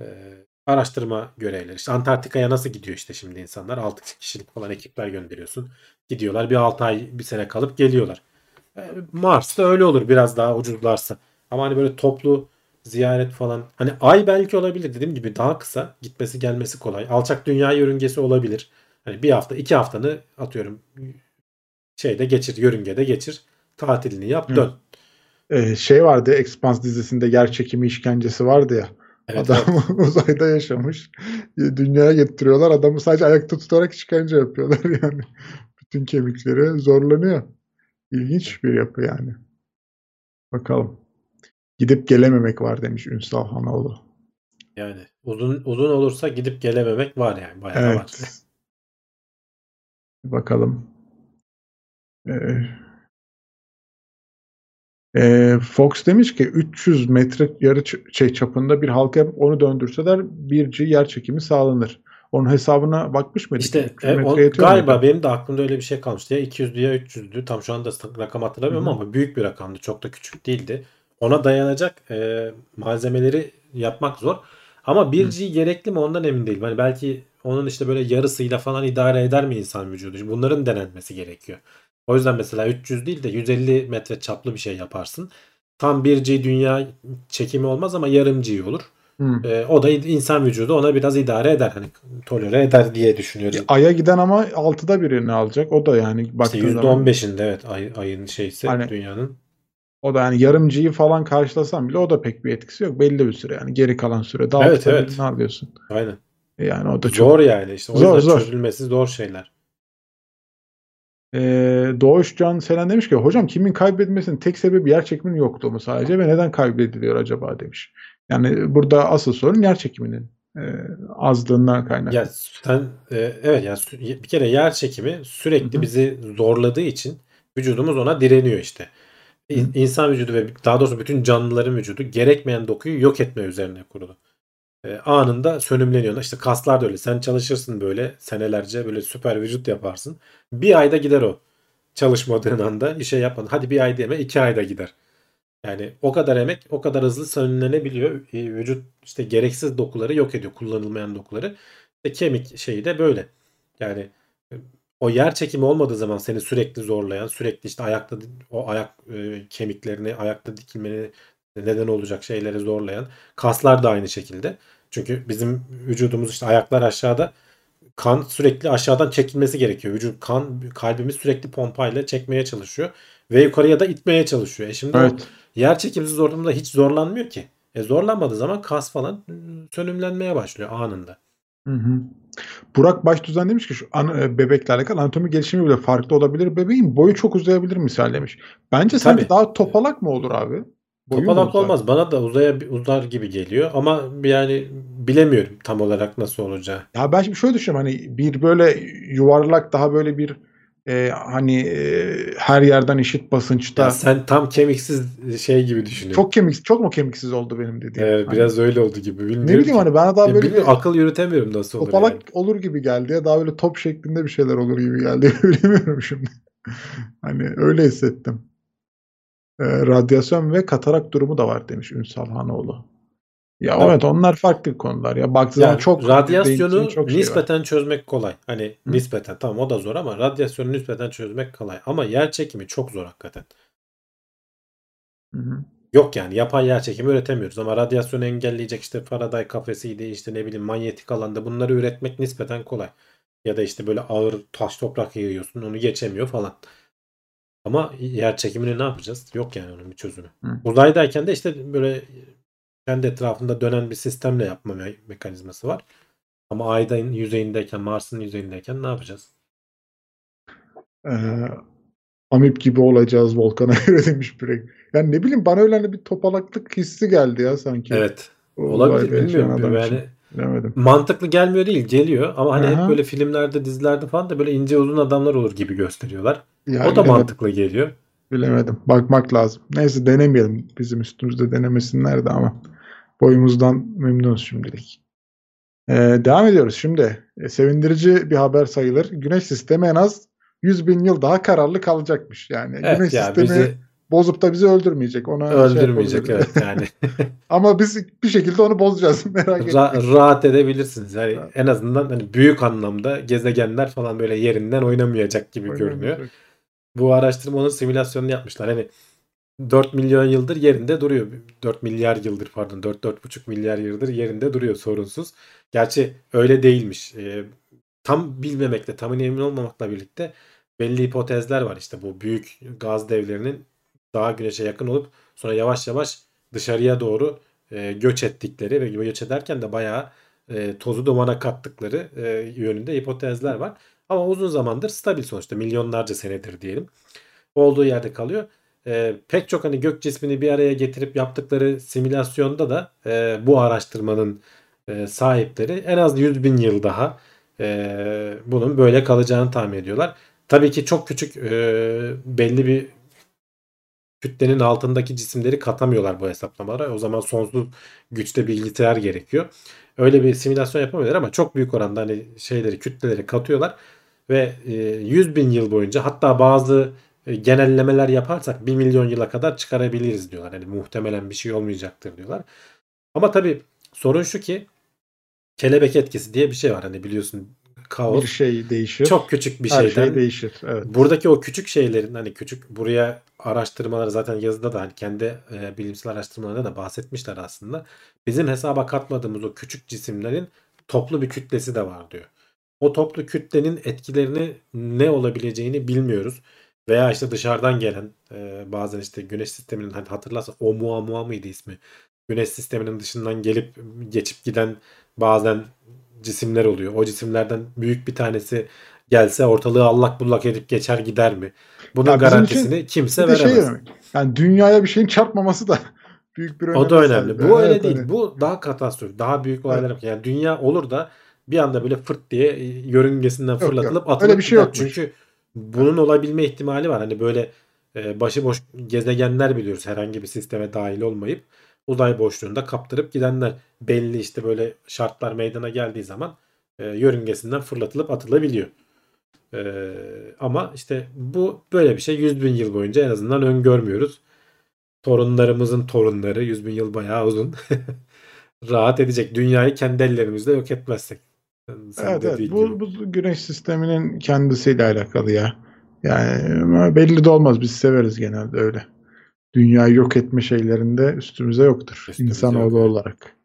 Ee, araştırma görevleri. İşte Antarktika'ya nasıl gidiyor işte şimdi insanlar? 6 kişilik falan ekipler gönderiyorsun. Gidiyorlar bir 6 ay bir sene kalıp geliyorlar Mars'ta öyle olur biraz daha ucuzlarsa ama hani böyle toplu ziyaret falan. Hani ay belki olabilir dediğim gibi daha kısa gitmesi gelmesi kolay. Alçak dünya yörüngesi olabilir. Hani bir hafta iki haftanı atıyorum şeyde geçir yörüngede geçir tatilini yap dön. Ee, şey vardı Expanse dizisinde yer çekimi işkencesi vardı ya. Evet Adam evet. uzayda yaşamış. Dünyaya getiriyorlar. Adamı sadece ayakta tutarak işkence yapıyorlar yani. Bütün kemikleri zorlanıyor. İlginç bir yapı yani. Bakalım. Gidip gelememek var demiş Ünsal Hanoğlu. Yani uzun uzun olursa gidip gelememek var yani bayağı da var. Evet. Bakalım. Ee, Ee, Fox demiş ki 300 metre yarı şey çapında bir halka yapıp onu döndürseler 1G yer çekimi sağlanır. Onun hesabına bakmış mıydık? İşte 300 e, o, galiba muydu? benim de aklımda öyle bir şey kalmıştı. Ya 200'dü ya 300'dü. Tam şu anda rakam hatırlamıyorum Hı hı. ama büyük bir rakamdı. Çok da küçük değildi. Ona dayanacak e, malzemeleri yapmak zor. Ama 1G gerekli mi ondan emin değilim. Hani belki onun işte böyle yarısıyla falan idare eder mi insan vücudu? Bunların denenmesi gerekiyor. O yüzden mesela 300 değil de 150 metre çaplı bir şey yaparsın. Tam 1G dünya çekimi olmaz ama yarım G olur. E, o da insan vücudu ona biraz idare eder. Hani tolere eder diye düşünüyorum. Ay'a giden ama 6'da birini alacak. O da yani İşte baktığın zaman %15'inde evet ay, ayın şeysi hani dünyanın. O da yani yarım G'yi falan karşılasan bile o da pek bir etkisi yok. Belli bir süre yani geri kalan sürede Evet, evet, evet. ne alıyorsun? Aynen. E Yani o da çok Zor yani işte. O Zor, zor. çözülmesi zor şeyler. Ee, Doğuş Can Selen demiş ki hocam kimin kaybetmesinin tek sebebi yer çekiminin yokluğu mu sadece ve neden kaybediliyor acaba demiş. Yani burada asıl sorun yer çekiminin e, azlığından kaynaklı. Ya sen e, evet ya sü- bir kere yer çekimi sürekli Hı hı. bizi zorladığı için vücudumuz ona direniyor işte. İnsan vücudu ve daha doğrusu bütün canlıların vücudu gerekmeyen dokuyu yok etme üzerine kurulu. E, anında sönümleniyor. İşte kaslar da öyle. Sen çalışırsın böyle senelerce böyle süper vücut yaparsın. Bir ayda gider o. Çalışmadığın anda işe yapmadın. Hadi bir ay deme iki ayda gider. Yani o kadar emek o kadar hızlı sönümlenebiliyor. E, vücut işte gereksiz dokuları yok ediyor. Kullanılmayan dokuları. İşte kemik şeyi de böyle. Yani e, o yer çekimi olmadığı zaman seni sürekli zorlayan, sürekli işte ayakta o ayak e, kemiklerini ayakta dikilmeni neden olacak şeyleri zorlayan kaslar da aynı şekilde. Çünkü bizim vücudumuz işte ayaklar aşağıda kan sürekli aşağıdan çekilmesi gerekiyor. Vücut kan kalbimiz sürekli pompayla çekmeye çalışıyor ve yukarıya da itmeye çalışıyor. E şimdi o Evet. Yer çekimsiz ortamda hiç zorlanmıyor ki. E zorlanmadığı zaman kas falan ıı, sönümlenmeye başlıyor anında. Hı hı. Burak Başdüzen demiş ki şu an, e, bebekle alakalı anatomi gelişimi bile farklı olabilir. Bebeğin boyu çok uzayabilir misal demiş. Bence sanki Tabii. daha topalak mı olur abi? Boyu Topalak olmaz. Bana da uzaya uzar gibi geliyor ama yani bilemiyorum tam olarak nasıl olacağı. Ya ben şimdi şöyle düşünüyorum hani bir böyle yuvarlak daha böyle bir e, hani e, her yerden eşit basınçta Ya sen tam kemiksiz şey gibi düşünüyorsun. çok kemik çok mu kemiksiz oldu benim dediğim. Evet, Hani biraz öyle oldu gibi. Bilmiyorum ne bileyim hani bana daha Ya böyle bir akıl yürütemiyorum nasıl olur topalak yani. olur gibi geldi ya daha böyle top şeklinde bir şeyler olur gibi geldi. Bilemiyorum şimdi. Hani öyle hissettim. E, radyasyon ve katarak durumu da var demiş Ünsal Hanoğlu. Ya Tabii. evet onlar farklı konular ya. Baktığı zaman Yani çok radyasyonu çok şey var. nispeten çözmek kolay. Hani Hı. nispeten tamam o da zor ama radyasyonu nispeten çözmek kolay. Ama yer çekimi çok zor hakikaten. Hı hı. Yok yani yapay yer çekimi üretemiyoruz ama radyasyonu engelleyecek işte Faraday kafesiydi işte ne bileyim manyetik alanda bunları üretmek nispeten kolay. Ya da işte böyle ağır taş toprak yığıyorsun onu geçemiyor falan. Ama yer çekimini ne yapacağız? Yok yani onun bir çözümü. Hı. Uzaydayken de işte böyle kendi etrafında dönen bir sistemle yapma me- mekanizması var. Ama ayın yüzeyindeyken, Mars'ın yüzeyindeyken ne yapacağız? Ee, amip gibi olacağız volkana göre demiş Birek. Yani ne bileyim bana öyle hani bir topalaklık hissi geldi ya sanki. Evet. O Olabilir bilmiyorum. için. Yani Bilemedim. mantıklı gelmiyor değil geliyor ama hani Aha. hep böyle filmlerde dizilerde falan da böyle ince uzun adamlar olur gibi gösteriyorlar. Ya, o da bilemedim, mantıklı geliyor. bilemedim. Bakmak lazım. Neyse denemeyelim. Bizim üstümüzde denemesinler de ama boyumuzdan memnunuz şimdilik. Ee, devam ediyoruz. Şimdi e, sevindirici bir haber sayılır. Güneş sistemi en az 100 bin yıl daha kararlı kalacakmış. Yani Evet güneş ya sistemi bizi bozup da bizi öldürmeyecek. Ona şey öldürmeyecek yapabiliriz. evet yani. Ama biz bir şekilde onu bozacağız. Merak etmeyin. Ra- rahat edebilirsiniz. Yani Evet. en azından hani büyük anlamda gezegenler falan böyle yerinden oynamayacak gibi görünüyor. Bu araştırmanın simülasyonunu yapmışlar. Hani 4 milyon yıldır yerinde duruyor. 4 milyar yıldır pardon 4-4,5 milyar yıldır yerinde duruyor sorunsuz. Gerçi öyle değilmiş. Ee, tam bilmemekle, tam emin olmamakla birlikte belli hipotezler var. İşte bu büyük gaz devlerinin daha güneşe yakın olup sonra yavaş yavaş dışarıya doğru e, göç ettikleri ve göç ederken de bayağı e, tozu dumana kattıkları e, yönünde hipotezler var. Ama uzun zamandır stabil sonuçta milyonlarca senedir diyelim. Olduğu yerde kalıyor. E, pek çok hani gök cismini bir araya getirip yaptıkları simülasyonda da e, bu araştırmanın e, sahipleri en az 100 bin yıl daha e, bunun böyle kalacağını tahmin ediyorlar. Tabii ki çok küçük e, belli bir kütlenin altındaki cisimleri katamıyorlar bu hesaplamalara. O zaman sonsuz güçte bilgisayar gerekiyor. Öyle bir simülasyon yapamıyorlar ama çok büyük oranda hani şeyleri kütleleri katıyorlar ve e, 100 bin yıl boyunca hatta bazı genellemeler yaparsak 1 milyon yıla kadar çıkarabiliriz diyorlar. Hani muhtemelen bir şey olmayacaktır diyorlar. Ama tabii sorun şu ki kelebek etkisi diye bir şey var. Hani biliyorsun kaos Bir şey değişir. çok küçük bir Her şeyden şey değişir. Evet. Buradaki o küçük şeylerin hani küçük buraya araştırmaları zaten yazıda da hani kendi e, bilimsel araştırmalarında da bahsetmişler aslında. Bizim hesaba katmadığımız o küçük cisimlerin toplu bir kütlesi de var diyor. O toplu kütlenin etkilerini ne olabileceğini bilmiyoruz. Veya işte dışarıdan gelen e, bazen işte güneş sisteminin hani hatırlarsan Oumuamua mıydı ismi? Güneş sisteminin dışından gelip geçip giden bazen cisimler oluyor. O cisimlerden büyük bir tanesi gelse ortalığı allak bullak edip geçer gider mi? Bunun Ya garantisini için kimse şey veremez. demek. Yani dünyaya bir şeyin çarpmaması da büyük bir O da önemli. sahip. Bu öyle Evet, değil. Bu daha katastrof. Daha büyük olaylar. Yani dünya olur da bir anda böyle fırt diye yörüngesinden yok. fırlatılıp Öyle atılıp bir şey yokmuş. Çünkü bunun olabilme ihtimali var. Hani böyle e, başıboş gezegenler biliyoruz herhangi bir sisteme dahil olmayıp uzay boşluğunda kaptırıp gidenler. Belli işte böyle şartlar meydana geldiği zaman e, yörüngesinden fırlatılıp atılabiliyor. E, ama işte bu böyle bir şey 100 bin yıl boyunca en azından öngörmüyoruz. Torunlarımızın torunları 100 bin yıl bayağı uzun. Rahat edecek. Dünyayı kendi ellerimizle yok etmezsek. Sen Evet, evet. Bu, bu güneş sisteminin kendisiyle alakalı ya. Yani belli de olmaz. Biz severiz genelde öyle. Dünyayı yok etme şeylerinde üstümüze yoktur. Üstümüze İnsanoğlu yok, olarak.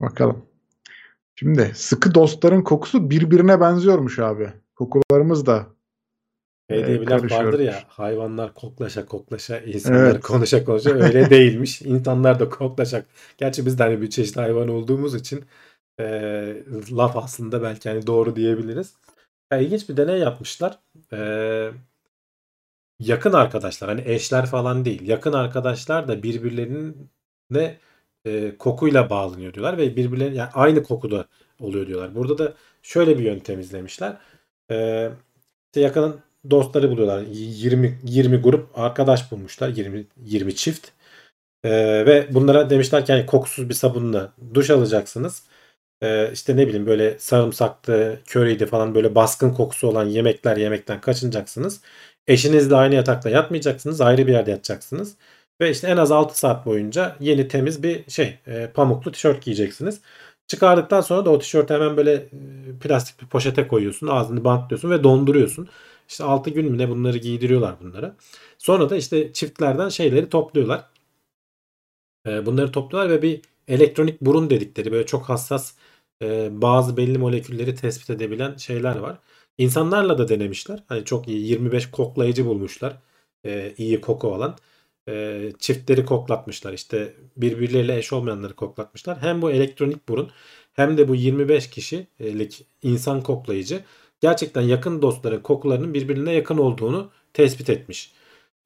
Bakalım. Şimdi sıkı dostların kokusu birbirine benziyormuş abi. Kokularımız da Şey diye e, bir laf vardır ya hayvanlar koklaşa koklaşa insanlar Evet. konuşa konuşa öyle değilmiş. İnsanlar da koklaşa. Gerçi biz de hani bir çeşit hayvan olduğumuz için e, laf aslında belki hani doğru diyebiliriz. Ya, ilginç bir deney yapmışlar. E, yakın arkadaşlar hani eşler falan değil. Yakın arkadaşlar da birbirlerine e, kokuyla bağlanıyor diyorlar ve birbirlerine yani aynı kokuda oluyor diyorlar. Burada da şöyle bir yöntem izlemişler. E, işte yakın dostları buluyorlar. 20 20 grup arkadaş bulmuşlar. 20 20 çift. E, ve bunlara demişler ki hani kokusuz bir sabunla duş alacaksınız. E, işte ne bileyim böyle sarımsaktı, köriydi falan böyle baskın kokusu olan yemekler yemekten kaçınacaksınız. Eşinizle aynı yatakta yatmayacaksınız. Ayrı bir yerde yatacaksınız. Ve işte en az 6 saat boyunca yeni temiz bir şey e, pamuklu tişört giyeceksiniz. Çıkardıktan sonra da o tişörtü hemen böyle e, plastik bir poşete koyuyorsun. Ağzını bantlıyorsun ve donduruyorsun. İşte 6 gün mü ne bunları giydiriyorlar bunlara. Sonra da işte çiftlerden şeyleri topluyorlar. E, bunları topluyorlar ve bir elektronik burun dedikleri böyle çok hassas e, bazı belli molekülleri tespit edebilen şeyler var. İnsanlarla da denemişler. Hani çok iyi 25 koklayıcı bulmuşlar. E, iyi koku olan. E, çiftleri koklatmışlar. İşte birbirleriyle eş olmayanları koklatmışlar. Hem bu elektronik burun hem de bu 25 kişilik insan koklayıcı gerçekten yakın dostların kokularının birbirine yakın olduğunu tespit etmiş.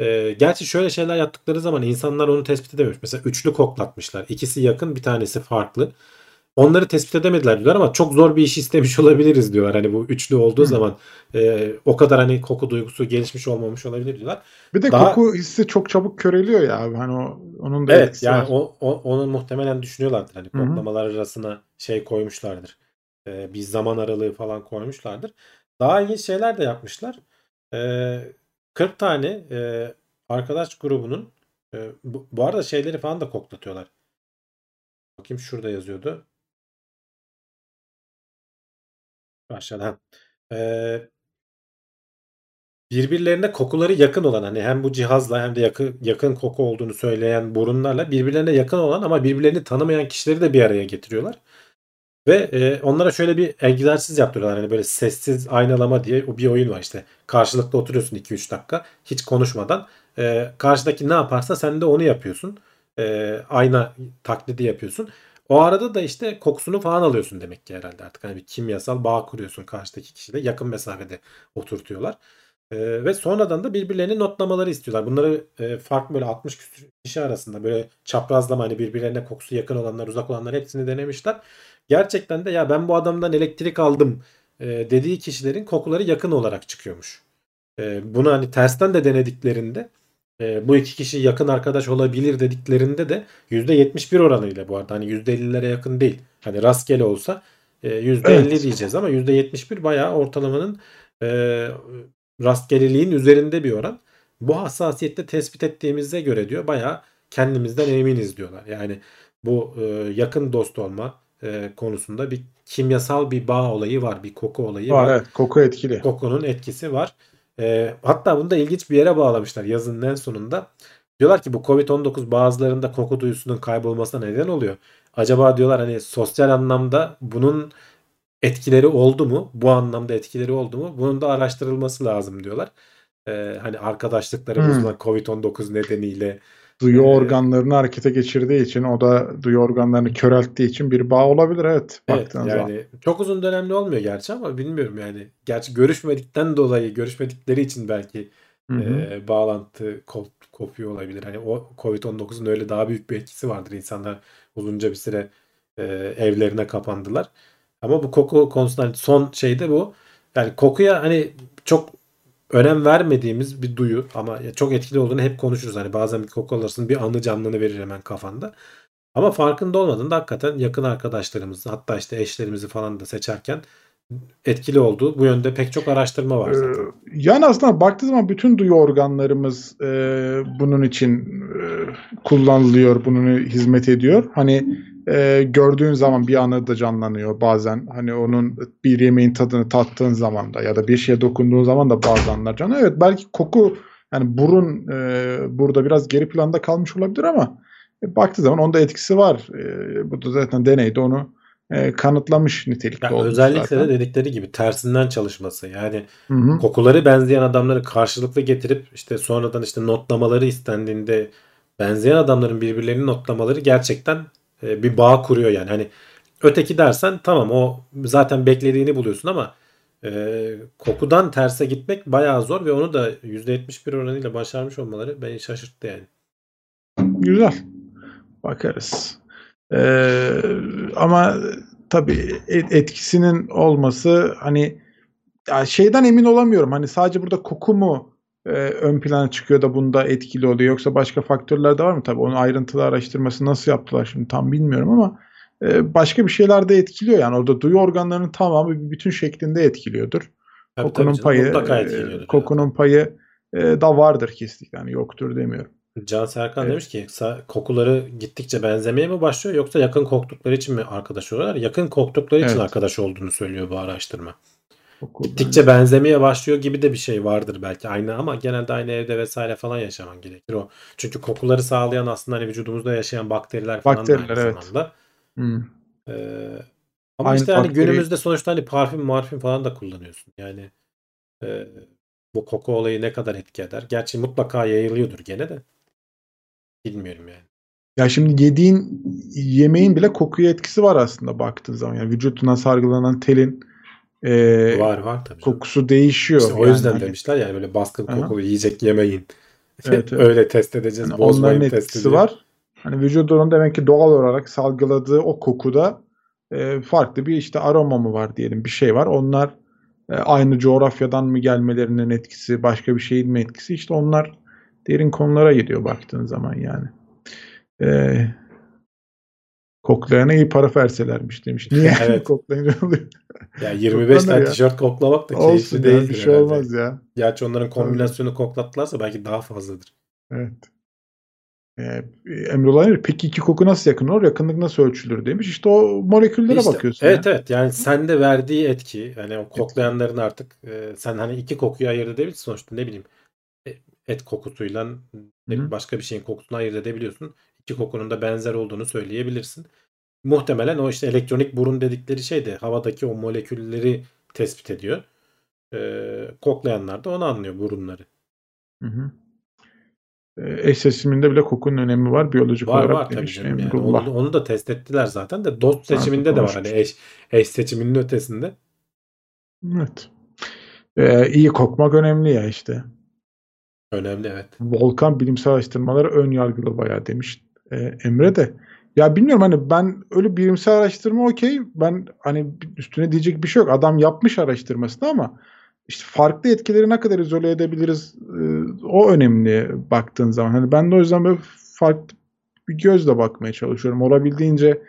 E, gerçi şöyle şeyler yaptıkları zaman insanlar onu tespit edememiş. Mesela üçlü koklatmışlar. İkisi yakın bir tanesi farklı. Onları tespit edemediler diyorlar ama çok zor bir iş istemiş olabiliriz diyorlar. Hani bu üçlü olduğu Hı. zaman e, o kadar hani koku duygusu gelişmiş olmamış olabilir diyorlar. Bir de Daha- koku hissi çok çabuk köreliyor ya abi. Hani o, onun da Evet yani var. o, o- onu muhtemelen düşünüyorlardır. Hani koklamalar arasına şey koymuşlardır. E, bir zaman aralığı falan koymuşlardır. Daha ilginç şeyler de yapmışlar. E, 40 tane e, arkadaş grubunun e, bu, bu arada şeyleri falan da koklatıyorlar. Bakayım şurada yazıyordu. Aşağıda. Ee, birbirlerine kokuları yakın olan hani hem bu cihazla hem de yakın, yakın koku olduğunu söyleyen burunlarla birbirlerine yakın olan ama birbirlerini tanımayan kişileri de bir araya getiriyorlar. Ve e, onlara şöyle bir egzersiz yaptırıyorlar. Hani böyle sessiz aynalama diye bir oyun var işte. Karşılıklı oturuyorsun 2-3 dakika hiç konuşmadan. E, karşıdaki ne yaparsa sen de onu yapıyorsun. E, ayna taklidi yapıyorsun. O arada da işte kokusunu falan alıyorsun demek ki herhalde artık. Hani bir kimyasal bağ kuruyorsun karşıdaki kişiyle. Yakın mesafede oturtuyorlar. E, ve sonradan da birbirlerinin notlamaları istiyorlar. Bunları e, farklı böyle 60 küsur kişi arasında böyle çaprazlama hani birbirlerine kokusu yakın olanlar uzak olanlar hepsini denemişler. Gerçekten de ya ben bu adamdan elektrik aldım e, dediği kişilerin kokuları yakın olarak çıkıyormuş. E, bunu hani tersten de denediklerinde e, bu iki kişi yakın arkadaş olabilir dediklerinde de %71 oranıyla bu arada hani %50'lere yakın değil. Hani rastgele olsa e, %50 Evet. diyeceğiz ama %71 bayağı ortalamanın e, rastgeleliğin üzerinde bir oran. Bu hassasiyette tespit ettiğimize göre diyor bayağı kendimizden eminiz diyorlar. Yani bu e, yakın dost olma e, konusunda bir kimyasal bir bağ olayı var, bir koku olayı var. Var evet. Koku etkili. Kokunun etkisi var. E, hatta bunu da ilginç bir yere bağlamışlar yazının en sonunda. Diyorlar ki bu Covid-19 bazılarında koku duyusunun kaybolmasına neden oluyor. Acaba diyorlar hani sosyal anlamda bunun etkileri oldu mu? Bu anlamda etkileri oldu mu? Bunun da araştırılması lazım diyorlar. e, hani arkadaşlıkları Hmm. bozulan Covid-19 nedeniyle Duyu Ee, organlarını harekete geçirdiği için o da duyu organlarını körelttiği için bir bağ olabilir evet. Evet yani zaman. çok uzun dönemli olmuyor gerçi ama bilmiyorum yani. Gerçi görüşmedikten dolayı görüşmedikleri için belki Hı hı. e, bağlantı kop- kopuyor olabilir. Hani o Covid-19'un öyle daha büyük bir etkisi vardır. İnsanlar uzunca bir süre e, evlerine kapandılar. Ama bu koku konusunda hani son şey de bu. Yani kokuya hani çok önem vermediğimiz bir duyu ama çok etkili olduğunu hep konuşuruz. Hani bazen bir koku alırsın bir anı canlını verir hemen kafanda. Ama farkında olmadığında hakikaten yakın arkadaşlarımızı hatta işte eşlerimizi falan da seçerken etkili olduğu bu yönde pek çok araştırma var zaten. Ee, Yani aslında baktığı zaman bütün duyu organlarımız e, bunun için e, kullanılıyor, bunun hizmet ediyor. Hani e, gördüğün zaman bir anı da canlanıyor bazen. Hani onun bir yemeğin tadını tattığın zaman da ya da bir şeye dokunduğun zaman da bazı anlar canlanıyor. Evet belki koku yani burun e, burada biraz geri planda kalmış olabilir ama e, baktığı zaman onda etkisi var. E, bu da zaten deneyde onu e, kanıtlamış nitelikte Yani özellikle zaten. de dedikleri gibi tersinden çalışması. Yani Hı hı. kokuları benzeyen adamları karşılıklı getirip işte sonradan işte notlamaları istendiğinde benzeyen adamların birbirlerini notlamaları gerçekten bir bağ kuruyor yani. Hani öteki dersen tamam o zaten beklediğini buluyorsun ama e, kokudan terse gitmek bayağı zor ve onu da %71 oranıyla başarmış olmaları beni şaşırttı yani. Güzel. Bakarız. Ee, ama tabii et- etkisinin olması hani ya şeyden emin olamıyorum. Hani sadece burada koku mu e, ön plana çıkıyor da bunda etkili oluyor yoksa başka faktörler de var mı? Tabii onun ayrıntılı araştırması nasıl yaptılar şimdi tam bilmiyorum ama e, başka bir şeyler de etkiliyor. Yani orada duyu organlarının tamamı bütün şeklinde etkiliyordur. Tabii, kokunun tabii canım, payı e, kokunun payı e, da vardır kesinlikle. Yani yoktur demiyorum. Can Serkan Evet. demiş ki "Sa- kokuları gittikçe benzemeye mi başlıyor yoksa yakın koktukları için mi arkadaş oluyorlar? Yakın koktukları için Evet. arkadaş olduğunu söylüyor bu araştırma. Koku, Gittikçe benzemeye başlıyor gibi de bir şey vardır belki aynı ama genelde aynı evde vesaire falan yaşaman gerekir o. Çünkü kokuları sağlayan aslında hani vücudumuzda yaşayan bakteriler falan Bakteriler, da aynı evet. zamanda. Hı. Ee, ama Aynı işte hani bakteri- günümüzde sonuçta hani parfüm marfüm falan da kullanıyorsun. Yani e, bu koku olayı ne kadar etki eder? Gerçi mutlaka yayılıyordur gene de. Bilmiyorum yani. Ya şimdi yediğin yemeğin bile kokuya etkisi var aslında baktığın zaman. Yani vücuduna sargılanan telin e, Var var tabii. kokusu değişiyor. İşte o Yani yüzden hani- demişler yani böyle baskın Aha. kokulu yiyecek yemeyin. Evet, evet. Öyle test edeceğiz. Yani onların etkisi diye. var. Hani vücudunun demek ki doğal olarak salgıladığı o kokuda e, farklı bir işte aroma mı var diyelim bir şey var. Onlar e, aynı coğrafyadan mı gelmelerinin etkisi, başka bir şeyin mi etkisi? İşte onlar derin konulara gidiyor baktığın zaman yani. E, koklayana iyi para verselermiş demiş. Niye? Evet. Koklayınca oluyor. Ya 25 Koklanır tane tişört koklamak da Olsun keyifli ya değildir bir şey herhalde. olmaz ya. Gerçi onların kombinasyonu koklattılarsa belki daha fazladır. Evet. Ee, Emrullah peki iki koku nasıl yakın olur? Yakınlık nasıl ölçülür demiş. İşte o moleküllere İşte, bakıyorsun. Evet ya. evet yani sende verdiği etki hani o koklayanların artık e, sen hani iki kokuyu ayırt edebilirsin sonuçta ne bileyim e, et kokusuyla ne bileyim, Hı. başka bir şeyin kokusunu ayırt edebiliyorsun. İki kokunun da benzer olduğunu söyleyebilirsin. Muhtemelen o işte elektronik burun dedikleri şey de havadaki o molekülleri tespit ediyor. Ee, koklayanlar da onu anlıyor burunları. Hı hı. Ee, eş seçiminde bile kokunun önemi var biyolojik Var olarak var tabii canım yani. Onu, onu da test ettiler zaten de dost seçiminde de var. Hani eş, eş seçiminin ötesinde. Evet. Ee, iyi kokmak önemli ya işte. Önemli evet. Volkan bilimsel araştırmaları ön yargılı bayağı demiş e, Emre de. Ya bilmiyorum hani ben öyle bilimsel araştırma okey. Ben hani üstüne diyecek bir şey yok. Adam yapmış araştırmasını ama işte farklı etkileri ne kadar izole edebiliriz e, o önemli baktığın zaman. Hani ben de o yüzden böyle farklı bir gözle bakmaya çalışıyorum. Olabildiğince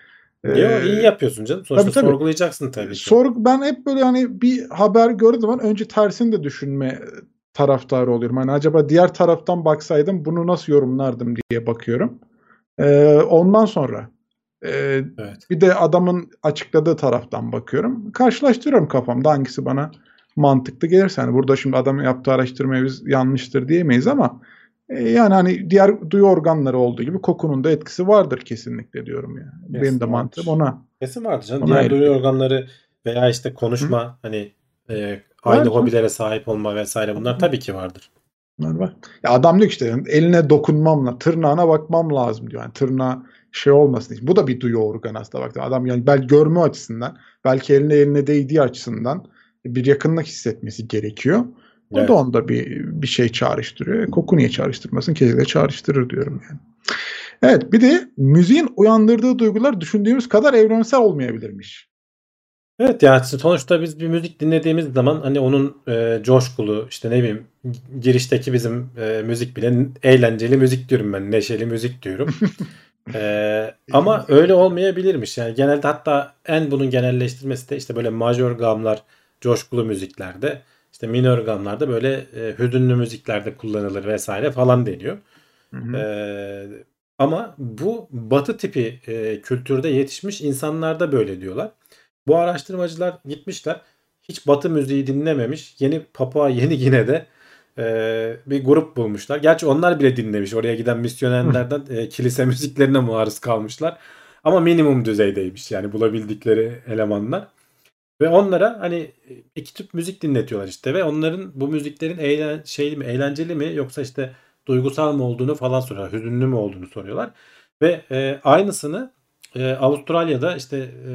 e, Yo, iyi yapıyorsun canım. Sonuçta tabii, tabii. sorgulayacaksın tabii ki. Sorgu ben hep böyle hani bir haber gördüğüm zaman önce tersini de düşünme taraftarı oluyorum. Hani acaba diğer taraftan baksaydım bunu nasıl yorumlardım diye bakıyorum. Ee, ondan sonra e, Evet. bir de adamın açıkladığı taraftan bakıyorum. Karşılaştırıyorum kafamda hangisi bana mantıklı gelirse. Hani burada şimdi adamın yaptığı araştırmayı biz yanlıştır diyemeyiz ama e, yani hani diğer duyu organları olduğu gibi kokunun da etkisi vardır kesinlikle diyorum ya. Benim de vardır. mantığım ona. Kesin vardı canım. Ona Diğer duyu organları veya işte konuşma hani e, aynı Var hobilere sahip olma vesaire bunlar tabii ki vardır. Bunlar var. Ya adam diyor işte eline dokunmamla, tırnağına bakmam lazım diyor. Yani tırnağı şey olmasın diye. Bu da bir duyu organı aslında bak. Adam yani belki görme açısından, belki eline eline değdiği açısından bir yakınlık hissetmesi gerekiyor. O Evet. da onda bir bir şey çağrıştırıyor. E, Koku niye çağrıştırmasın? Kesinlikle çağrıştırır diyorum yani. Evet bir de müziğin uyandırdığı duygular düşündüğümüz kadar evrensel olmayabilirmiş. Evet yani sonuçta biz bir müzik dinlediğimiz zaman hani onun e, coşkulu işte ne bileyim girişteki bizim e, müzik bile eğlenceli müzik diyorum ben neşeli müzik diyorum. E, ama öyle olmayabilirmiş yani genelde hatta en bunun genelleştirmesi de işte böyle majör gamlar coşkulu müziklerde işte minör gamlarda böyle e, hüzünlü müziklerde kullanılır vesaire falan deniyor. Hı hı. Ee, ama bu batı tipi e, kültürde yetişmiş insanlarda böyle diyorlar. Bu araştırmacılar gitmişler. Hiç batı müziği dinlememiş. Yeni Papua Yeni Gine'de e, bir grup bulmuşlar. Gerçi onlar bile dinlemiş. Oraya giden misyonerlerden e, kilise müziklerine maruz kalmışlar. Ama minimum düzeydeymiş yani bulabildikleri elemanlar. Ve onlara hani iki tip müzik dinletiyorlar işte ve onların bu müziklerin eğlen şey mi eğlenceli mi yoksa işte duygusal mı olduğunu falan soruyorlar. Hüzünlü mü olduğunu soruyorlar. Ve e, aynısını e, Avustralya'da işte e,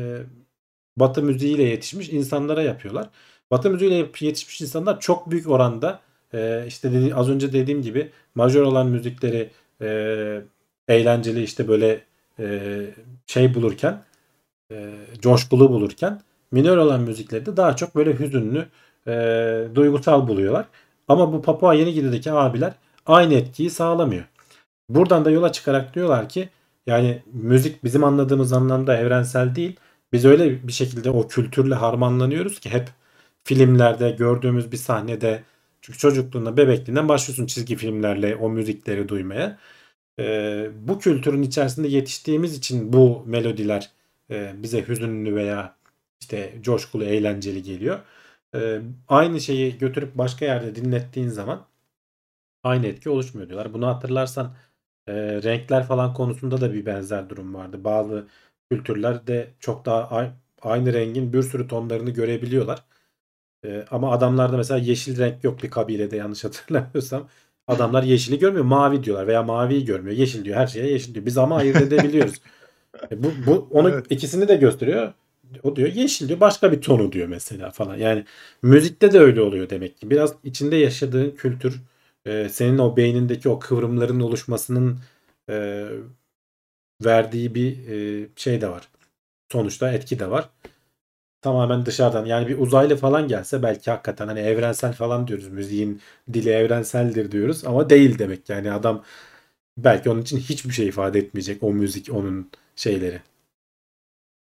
Batı müziğiyle yetişmiş insanlara yapıyorlar. Batı müziğiyle yetişmiş insanlar çok büyük oranda e, işte dedi, az önce dediğim gibi majör olan müzikleri e, eğlenceli işte böyle e, şey bulurken e, coşkulu bulurken minör olan müzikleri de daha çok böyle hüzünlü e, duygusal buluyorlar. Ama bu Papua Yeni Gine'deki abiler aynı etkiyi sağlamıyor. Buradan da yola çıkarak diyorlar ki yani müzik bizim anladığımız anlamda evrensel değil. Biz öyle bir şekilde o kültürle harmanlanıyoruz ki hep filmlerde gördüğümüz bir sahnede çünkü çocukluğunda bebekliğinden başlıyorsun çizgi filmlerle o müzikleri duymaya. Ee, bu kültürün içerisinde yetiştiğimiz için bu melodiler e, bize hüzünlü veya işte coşkulu, eğlenceli geliyor. Ee, aynı şeyi götürüp başka yerde dinlettiğin zaman aynı etki oluşmuyor diyorlar. Bunu hatırlarsan e, renkler falan konusunda da bir benzer durum vardı. Bazı kültürlerde çok daha aynı rengin bir sürü tonlarını görebiliyorlar. E, ama adamlarda mesela yeşil renk yok bir kabilede yanlış hatırlamıyorsam. Adamlar yeşili görmüyor, mavi diyorlar veya maviyi görmüyor. Yeşil diyor, her şeye yeşil diyor. Biz ama ayırt edebiliyoruz. E, bu, bu onu Evet. ikisini de gösteriyor. O diyor yeşil diyor, başka bir tonu diyor mesela falan. Yani müzikte de öyle oluyor demek ki. Biraz içinde yaşadığın kültür e, senin o beynindeki o kıvrımların oluşmasının e, verdiği bir e, şey de var. Sonuçta etki de var. Tamamen dışarıdan yani bir uzaylı falan gelse belki hakikaten hani evrensel falan diyoruz. Müziğin dili evrenseldir diyoruz ama değil demek yani adam belki onun için hiçbir şey ifade etmeyecek o müzik onun şeyleri.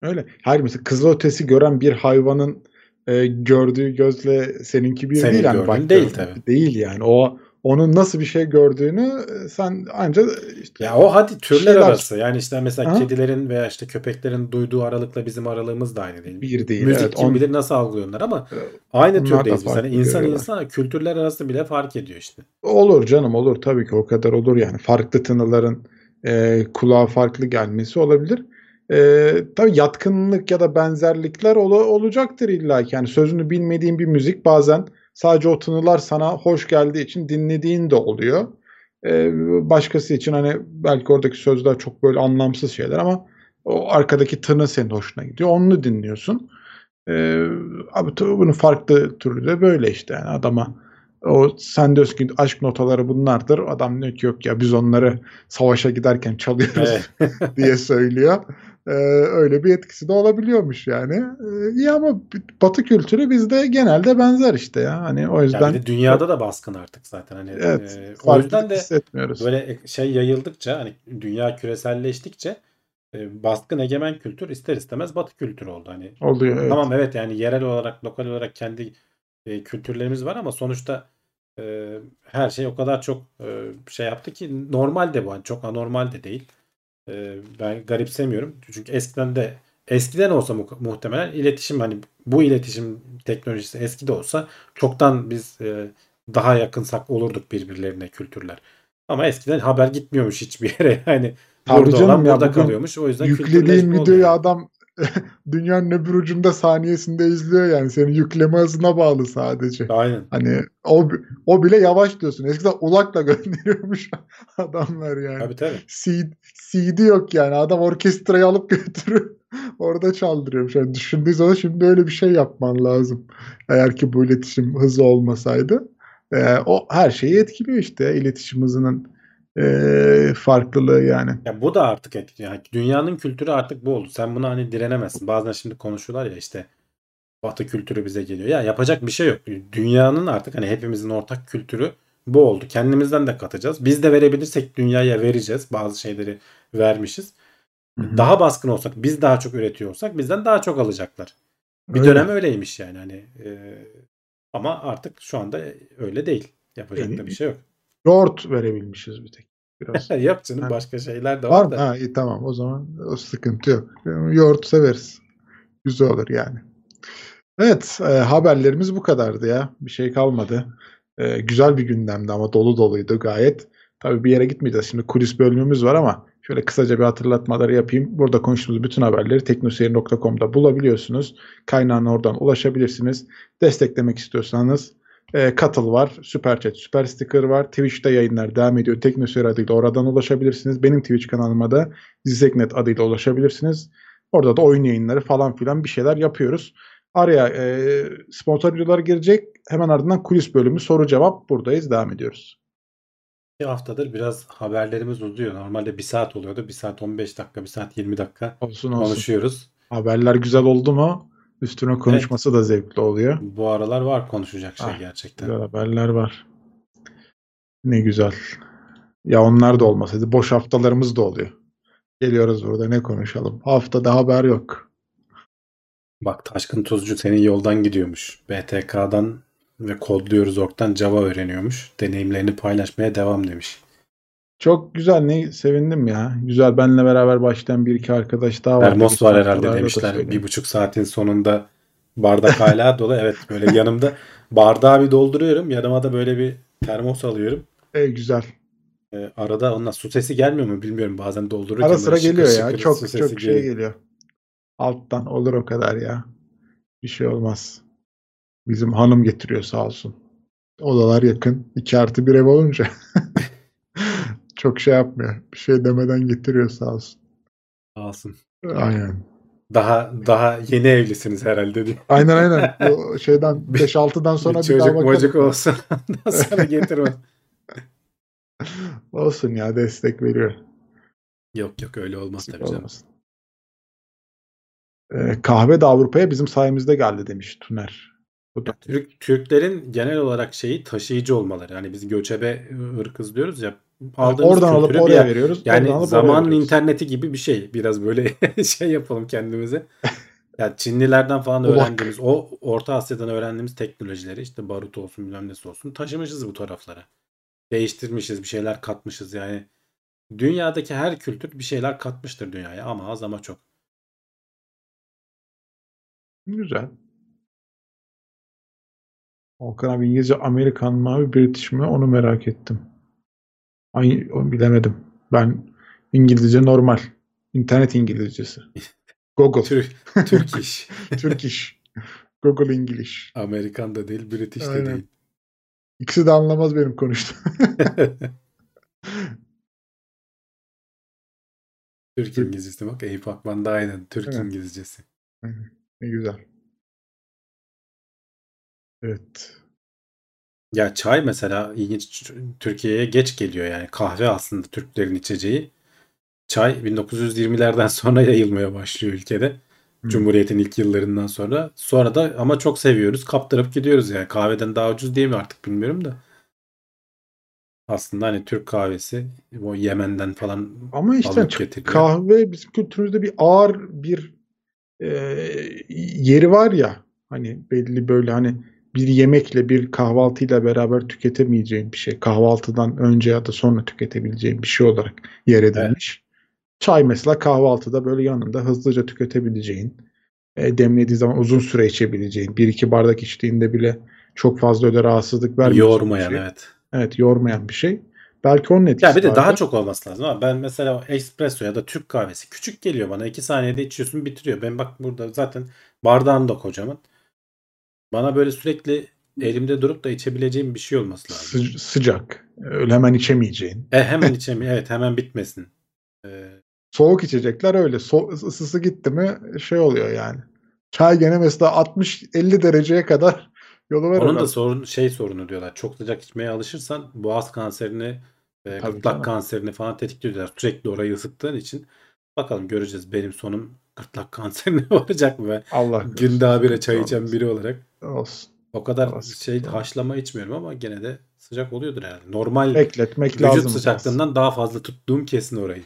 Öyle. Hayır mesela kızılötesi gören bir hayvanın e, gördüğü gözle seninki bir Senin değil yani değil tabii. Değil yani. O onun nasıl bir şey gördüğünü e, sen ancak işte Ya o hadi türler Şeyler- arası. Yani işte mesela Ha? kedilerin veya işte köpeklerin duyduğu aralıkla bizim aralığımız da aynı değil. bir değil. Müzik evet, kim on- bilir nasıl algılıyorlar ama Ee, aynı onlar türdeyiz biz. Hani insan insana kültürler arası bile fark ediyor işte. Olur canım olur tabii ki o kadar olur yani farklı tınıların e, kulağa farklı gelmesi olabilir. E, tabii yatkınlık ya da benzerlikler ol- olacaktır illa ki. Yani sözünü bilmediğin bir müzik bazen sadece o tınılar sana hoş geldiği için dinlediğin de oluyor. E, başkası için hani belki oradaki sözler çok böyle anlamsız şeyler ama o arkadaki tını senin hoşuna gidiyor. Onu dinliyorsun. E, abi tabii bunun farklı türlü de böyle işte yani adama o sen diyorsun ki aşk notaları bunlardır. Adam diyor ki yok ya biz onları savaşa giderken çalıyoruz Evet. diye söylüyor. Ee, öyle bir etkisi de olabiliyormuş yani. Ee, iyi ama Batı kültürü bizde genelde benzer işte ya. Hani o Yani yüzden de dünyada da baskın artık zaten. Hani evet e, o yüzden de hissetmiyoruz. böyle şey yayıldıkça hani dünya küreselleştikçe e, baskın egemen kültür ister istemez batı kültürü oldu. Hani Oluyor evet. Tamam evet yani yerel olarak lokal olarak kendi e, kültürlerimiz var ama sonuçta e, her şey o kadar çok e, şey yaptı ki normal de bu. Yani çok anormal de değil. E, ben garipsemiyorum. Çünkü eskiden de eskiden olsa mu- muhtemelen iletişim hani bu iletişim teknolojisi eski de olsa çoktan biz e, daha yakınsak olurduk birbirlerine kültürler. Ama eskiden haber gitmiyormuş hiçbir yere. Yani Tabii burada canım olan ya, burada kalıyormuş. O yüzden oluyor videoyu adam dünyanın öbür ucunda saniyesinde izliyor yani. Senin yükleme hızına bağlı sadece. Aynen. Hani o o bile yavaş diyorsun. Eskiden ulakla gönderiyormuş adamlar yani. Tabii tabii. CD, CD yok yani. Adam orkestrayı alıp götürüyor. Orada çaldırıyormuş. Yani düşündüğü zaman şimdi öyle bir şey yapman lazım. Eğer ki bu iletişim hızı olmasaydı. Ee, o her şeyi etkiliyor işte. iletişim hızının e, farklılığı yani. Ya bu da artık etkili. Yani dünyanın kültürü artık bu oldu. Sen buna hani direnemezsin. Bazen şimdi konuşuyorlar ya işte Batı kültürü bize geliyor. Ya yapacak bir şey yok. Dünyanın artık hani hepimizin ortak kültürü bu oldu. Kendimizden de katacağız. Biz de verebilirsek dünyaya vereceğiz. Bazı şeyleri vermişiz. Hı-hı. Daha baskın olsak, biz daha çok üretiyorsak bizden daha çok alacaklar. Bir Öyle. dönem öyleymiş yani hani. e, ama artık şu anda öyle değil. Yapacak da bir şey yok. Yoğurt verebilmişiz bir tek. Biraz. yok canım Ha. başka şeyler de Var var da. Ha, iyi, tamam o zaman o sıkıntı yok. Yoğurt severiz. Güzel olur yani. Evet e, haberlerimiz bu kadardı ya. Bir şey kalmadı. E, güzel bir gündemdi ama dolu doluydu gayet. Tabii bir yere gitmeyeceğiz. Şimdi kulis bölümümüz var ama şöyle kısaca bir hatırlatmaları yapayım. Burada konuştuğumuz bütün haberleri teknoseyir.com'da bulabiliyorsunuz. Kaynağına oradan ulaşabilirsiniz. Desteklemek istiyorsanız e, Katıl var, Süper Chat, Süper Sticker var. Twitch'te yayınlar devam ediyor. Teknoseyir adıyla oradan ulaşabilirsiniz. Benim Twitch kanalıma da Zizeknet adıyla ulaşabilirsiniz. Orada da oyun yayınları falan filan bir şeyler yapıyoruz. Araya e, sponsor videolar girecek. Hemen ardından kulis bölümü soru cevap buradayız. Devam ediyoruz. Bir haftadır biraz haberlerimiz uzuyor. Normalde 1 saat oluyordu. 1 saat 15 dakika, 1 saat 20 dakika Olsun olsun. konuşuyoruz. Haberler güzel oldu mu üstüne konuşması da zevkli oluyor. Bu aralar var konuşacak şey Ah, gerçekten. Güzel haberler var. Ne güzel. Ya onlar da olmasaydı boş haftalarımız da oluyor. Geliyoruz burada ne konuşalım. Haftada haber yok. Bak Taşkın Tuzcu senin yoldan gidiyormuş. BTK'dan ve kodluyoruz orktan Java öğreniyormuş. Deneyimlerini paylaşmaya devam demiş. Çok güzel ne sevindim ya. Güzel benle beraber başlayan bir iki arkadaş daha var. Termos var herhalde demişler. Bir buçuk saatin sonunda bardak hala dolu. Evet böyle yanımda bardağı bir dolduruyorum. Yanıma da böyle bir termos alıyorum. E, güzel. Ee, arada onunla su sesi gelmiyor mu bilmiyorum. Bazen doldururken Ara sıra şıkır geliyor ya. şıkır Çok su çok sesi şey geliyor. geliyor. Alttan olur o kadar ya. Bir şey olmaz. Bizim hanım getiriyor sağ olsun. Odalar yakın. 2 artı bir ev olunca. çok şey yapmıyor. Bir şey demeden getiriyor sağ olsun. Alsın. Aynen. Daha daha yeni evlisiniz herhalde diye. Aynen aynen. O şeyden 5-6'dan sonra bir bir, daha çocuk bakalım. mocuk olsun. Ondan sonra getirme. Olsun ya destek veriyor. yok yok öyle olmaz tabii canım. Olmasın. Ee, kahve de Avrupa'ya bizim sayemizde geldi demiş Tuner. Bu da. Türk Türklerin genel olarak şeyi taşıyıcı olmaları. Yani biz göçebe ırkız diyoruz ya. Aldığımız oradan alıp oraya bir- veriyoruz. Yani zamanın interneti gibi bir şey. Biraz böyle şey yapalım kendimize. Yani Çinlilerden falan Ulak. öğrendiğimiz, o Orta Asya'dan öğrendiğimiz teknolojileri işte barut olsun bilmem nesi olsun taşımışız bu taraflara. Değiştirmişiz, bir şeyler katmışız yani. Dünyadaki her kültür bir şeyler katmıştır dünyaya ama az ama çok. Güzel. Volkan abi İngilizce Amerikan mı abi British mi onu merak ettim. Ay bilemedim. Ben İngilizce normal. İnternet İngilizcesi. Google. Türk, Türk iş. Turkish. Google English. Amerikan da değil, British de değil. İkisi de anlamaz benim konuştuğum. Türk İngilizcesi bak Eyüp Akman da aynen Türk Evet. İngilizcesi. ne güzel. Evet. Ya çay mesela ilginç Türkiye'ye geç geliyor yani kahve aslında Türklerin içeceği. Çay 1920'lerden sonra yayılmaya başlıyor ülkede. Hmm. Cumhuriyet'in ilk yıllarından sonra. Sonra da ama çok seviyoruz. Kaptırıp gidiyoruz yani. Kahveden daha ucuz diye mi artık bilmiyorum da. Aslında hani Türk kahvesi o Yemen'den falan Ama işte alıp kahve bizim kültürümüzde bir ağır bir e, yeri var ya hani belli böyle hani bir yemekle bir kahvaltıyla beraber tüketemeyeceğin bir şey. Kahvaltıdan önce ya da sonra tüketebileceğin bir şey olarak yer edilmiş. Çay mesela kahvaltıda böyle yanında hızlıca tüketebileceğin, e, demlediği zaman uzun süre içebileceğin, bir iki bardak içtiğinde bile çok fazla öyle rahatsızlık vermeyecek bir Yoğurmayan şey. evet. Evet yormayan bir şey. Belki onun etkisi Ya bir de daha vardır. çok olması lazım ama ben mesela espresso ya da Türk kahvesi küçük geliyor bana. 2 saniyede içiyorsun bitiriyor. Ben bak burada zaten bardağım da kocaman. Bana böyle sürekli elimde durup da içebileceğim bir şey olması lazım. Sı- sıcak. Öyle hemen içemeyeceğin. E hemen içemiyor. Evet hemen bitmesin. Ee, Soğuk içecekler öyle. So ısısı gitti mi şey oluyor yani. Çay gene mesela 60-50 dereceye kadar yolu var. onun da sorun şey sorunu diyorlar. Çok sıcak içmeye alışırsan boğaz kanserini, e, gırtlak canım. kanserini falan tetikliyor diyorlar. Sürekli orayı ısıttığın için. Bakalım göreceğiz. Benim sonum gırtlak kanserine varacak mı ben? Allah Günde habire çay içen biri olarak. Olsun. O kadar Olsun. şey haşlama içmiyorum ama gene de sıcak oluyordur herhalde. Normal Bekletmek vücut lazım. biraz. sıcaklığından daha fazla tuttuğum kesin orayı.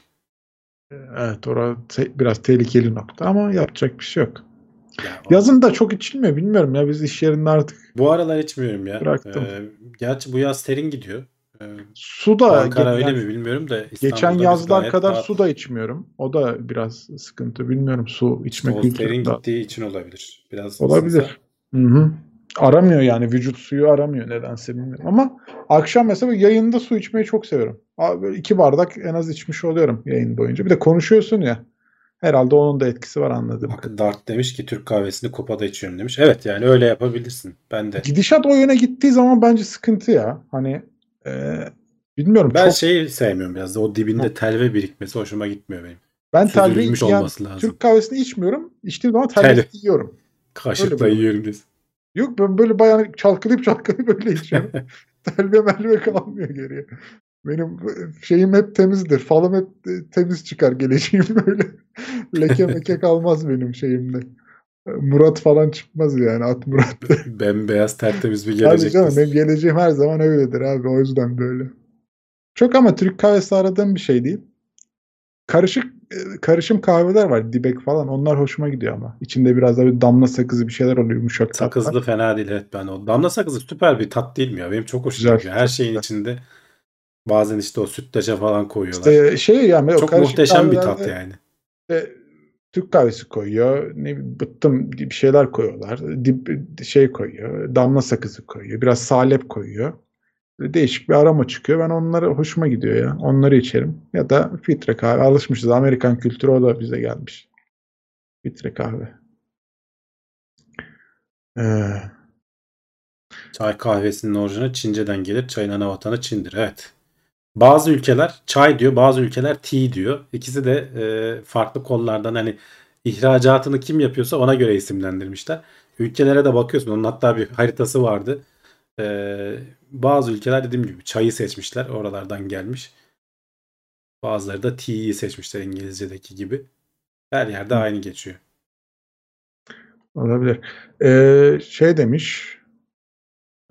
Evet orası te- biraz tehlikeli nokta ama yapacak bir şey yok. Ya, o- Yazın da çok içilmiyor bilmiyorum ya biz iş yerinde artık bu aralar içmiyorum ya. Bıraktım. Ee, gerçi bu yaz serin gidiyor. Ee, su da Ankara ge- öyle yani mi bilmiyorum da geçen İstanbul'da biz yazlar kadar rahat- su da içmiyorum. O da biraz sıkıntı. Bilmiyorum su içme o kültürü serin da- gittiği için olabilir. Biraz olabilir. Hı hı. Aramıyor yani vücut suyu aramıyor nedense bilmiyorum. Ama akşam mesela yayında su içmeyi çok seviyorum. Abi böyle iki bardak en az içmiş oluyorum yayın boyunca. Bir de konuşuyorsun ya. Herhalde onun da etkisi var anladım. Bak Dart demiş ki Türk kahvesini kupada içiyorum demiş. Evet yani öyle yapabilirsin. Ben de. Gidişat o yöne gittiği zaman bence sıkıntı ya. Hani e, bilmiyorum Ben çok şeyi sevmiyorum biraz da o dibinde telve birikmesi hoşuma gitmiyor benim. ben telve yani olması lazım. Türk kahvesini içmiyorum. İçtiğim zaman Telve. yiyorum. Kaşıkla yiyorum diyorsun. Yok ben böyle bayağı çalkalayıp çalkalayıp böyle içiyorum. telve melve kalmıyor geriye. Benim şeyim hep temizdir. Falım hep e, temiz çıkar geleceğim böyle. Leke meke kalmaz benim şeyimde. Murat falan çıkmaz yani at Murat. Bembeyaz tertemiz bir Abi gelecek. canım diyorsun. benim geleceğim her zaman öyledir abi o yüzden böyle. Çok ama Türk kahvesi aradığım bir şey değil. Karışık karışım kahveler var dibek falan onlar hoşuma gidiyor ama. İçinde biraz da bir damla sakızı bir şeyler oluyor yumuşak tatlar. Sakızlı fena değil evet ben o. Damla sakızı süper bir tat değil mi ya? Benim çok hoşuma gidiyor. Her şeyin güzel. içinde bazen işte o sütlaca falan koyuyorlar. İşte şey yani çok muhteşem bir tat yani. işte Türk kahvesi koyuyor. Ne bıttım bir şeyler koyuyorlar. Dip, şey koyuyor. Damla sakızı koyuyor. Biraz salep koyuyor. Değişik bir aroma çıkıyor. Ben onları hoşuma gidiyor ya. Onları içerim. Ya da filtre kahve. Alışmışız. Amerikan kültürü o da bize gelmiş. Filtre kahve. Ee, Çay kahvesinin orijinali Çince'den gelir. Çayın ana vatanı Çin'dir. Evet. Bazı ülkeler çay diyor, bazı ülkeler tea diyor. İkisi de e, farklı kollardan hani ihracatını kim yapıyorsa ona göre isimlendirmişler. Ülkelere de bakıyorsun. Onun hatta bir haritası vardı. E, bazı ülkeler dediğim gibi çayı seçmişler. Oralardan gelmiş. Bazıları da tea'yi seçmişler İngilizce'deki gibi. Her yerde aynı geçiyor. olabilir. Ee, şey demiş.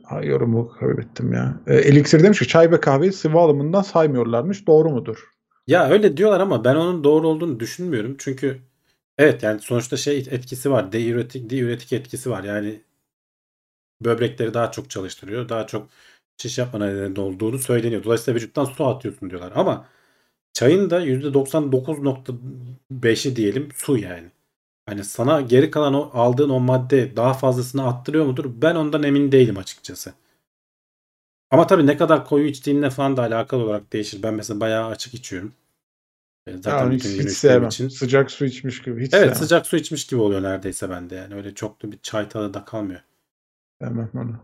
Ha, yorumu kaybettim ya. Ee, Elixir demiş ki çay ve kahveyi sıvı alımından saymıyorlarmış. Doğru mudur? Ya öyle diyorlar ama ben onun doğru olduğunu düşünmüyorum. Çünkü evet yani sonuçta şey etkisi var. Diüretik, diüretik etkisi var. Yani böbrekleri daha çok çalıştırıyor. Daha çok şiş yapma nedeni olduğunu söyleniyor. Dolayısıyla vücuttan su atıyorsun diyorlar. Ama çayın da %99.5'i diyelim su yani. Hani sana geri kalan o aldığın o madde daha fazlasını attırıyor mudur? Ben ondan emin değilim açıkçası. Ama tabii ne kadar koyu içtiğinle falan da alakalı olarak değişir. Ben mesela bayağı açık içiyorum. E, Zaten Yani bütün hiç, gün hiç sevmem. için. Sıcak su içmiş gibi. Hiç Evet sevmem. sıcak su içmiş gibi oluyor neredeyse bende yani. Öyle çok da bir çay tadı da kalmıyor. Sevmem onu.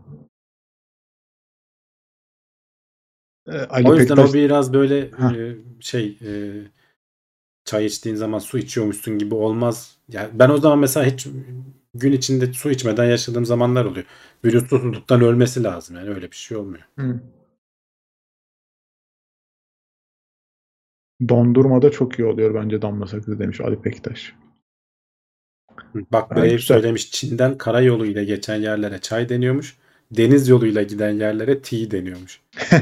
Ali O yüzden Pektaş o biraz böyle e, şey e, çay içtiğin zaman su içiyormuşsun gibi olmaz. Yani ben o zaman mesela hiç gün içinde su içmeden yaşadığım zamanlar oluyor. Vücut susuzluktan ölmesi lazım yani öyle bir şey olmuyor. Hı. Dondurmada çok iyi oluyor bence damla sakızı demiş Ali Pektaş. Bak Brave söylemiş Çin'den karayolu ile geçen yerlere çay deniyormuş. Deniz yoluyla giden yerlere tea deniyormuş.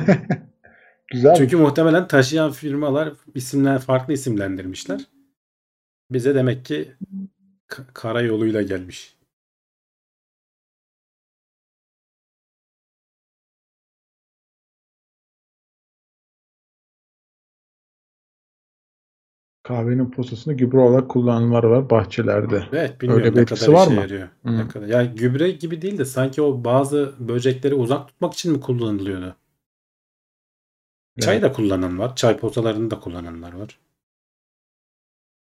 Güzel. Çünkü muhtemelen taşıyan firmalar isimler farklı isimlendirmişler. Bize demek ki karayoluyla gelmiş. Kahvenin posasını gübre olarak kullananlar var bahçelerde. Evet bilmiyorum Öyle bir ne kadar var mı? yarıyor. Hı. Ne kadar. Ya gübre gibi değil de sanki o bazı böcekleri uzak tutmak için mi kullanılıyordu? Çay da kullanan var. Çay potalarını da kullananlar var.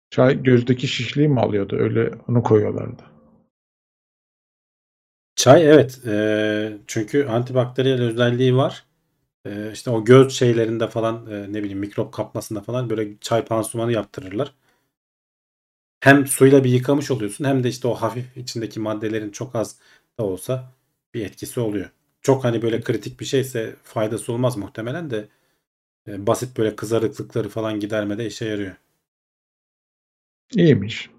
Çay gözdeki şişliği mi alıyordu? Öyle onu koyuyorlardı. Çay evet. eee, çünkü antibakteriyel özelliği var. Eee, işte o göz şeylerinde falan eee, ne bileyim mikrop kapmasında falan böyle çay pansumanı yaptırırlar. Hem suyla bir yıkamış oluyorsun hem de işte o hafif içindeki maddelerin çok az da olsa bir etkisi oluyor. Çok hani böyle kritik bir şeyse faydası olmaz muhtemelen de e, basit böyle kızarıklıkları falan gidermede işe yarıyor. İyiymiş.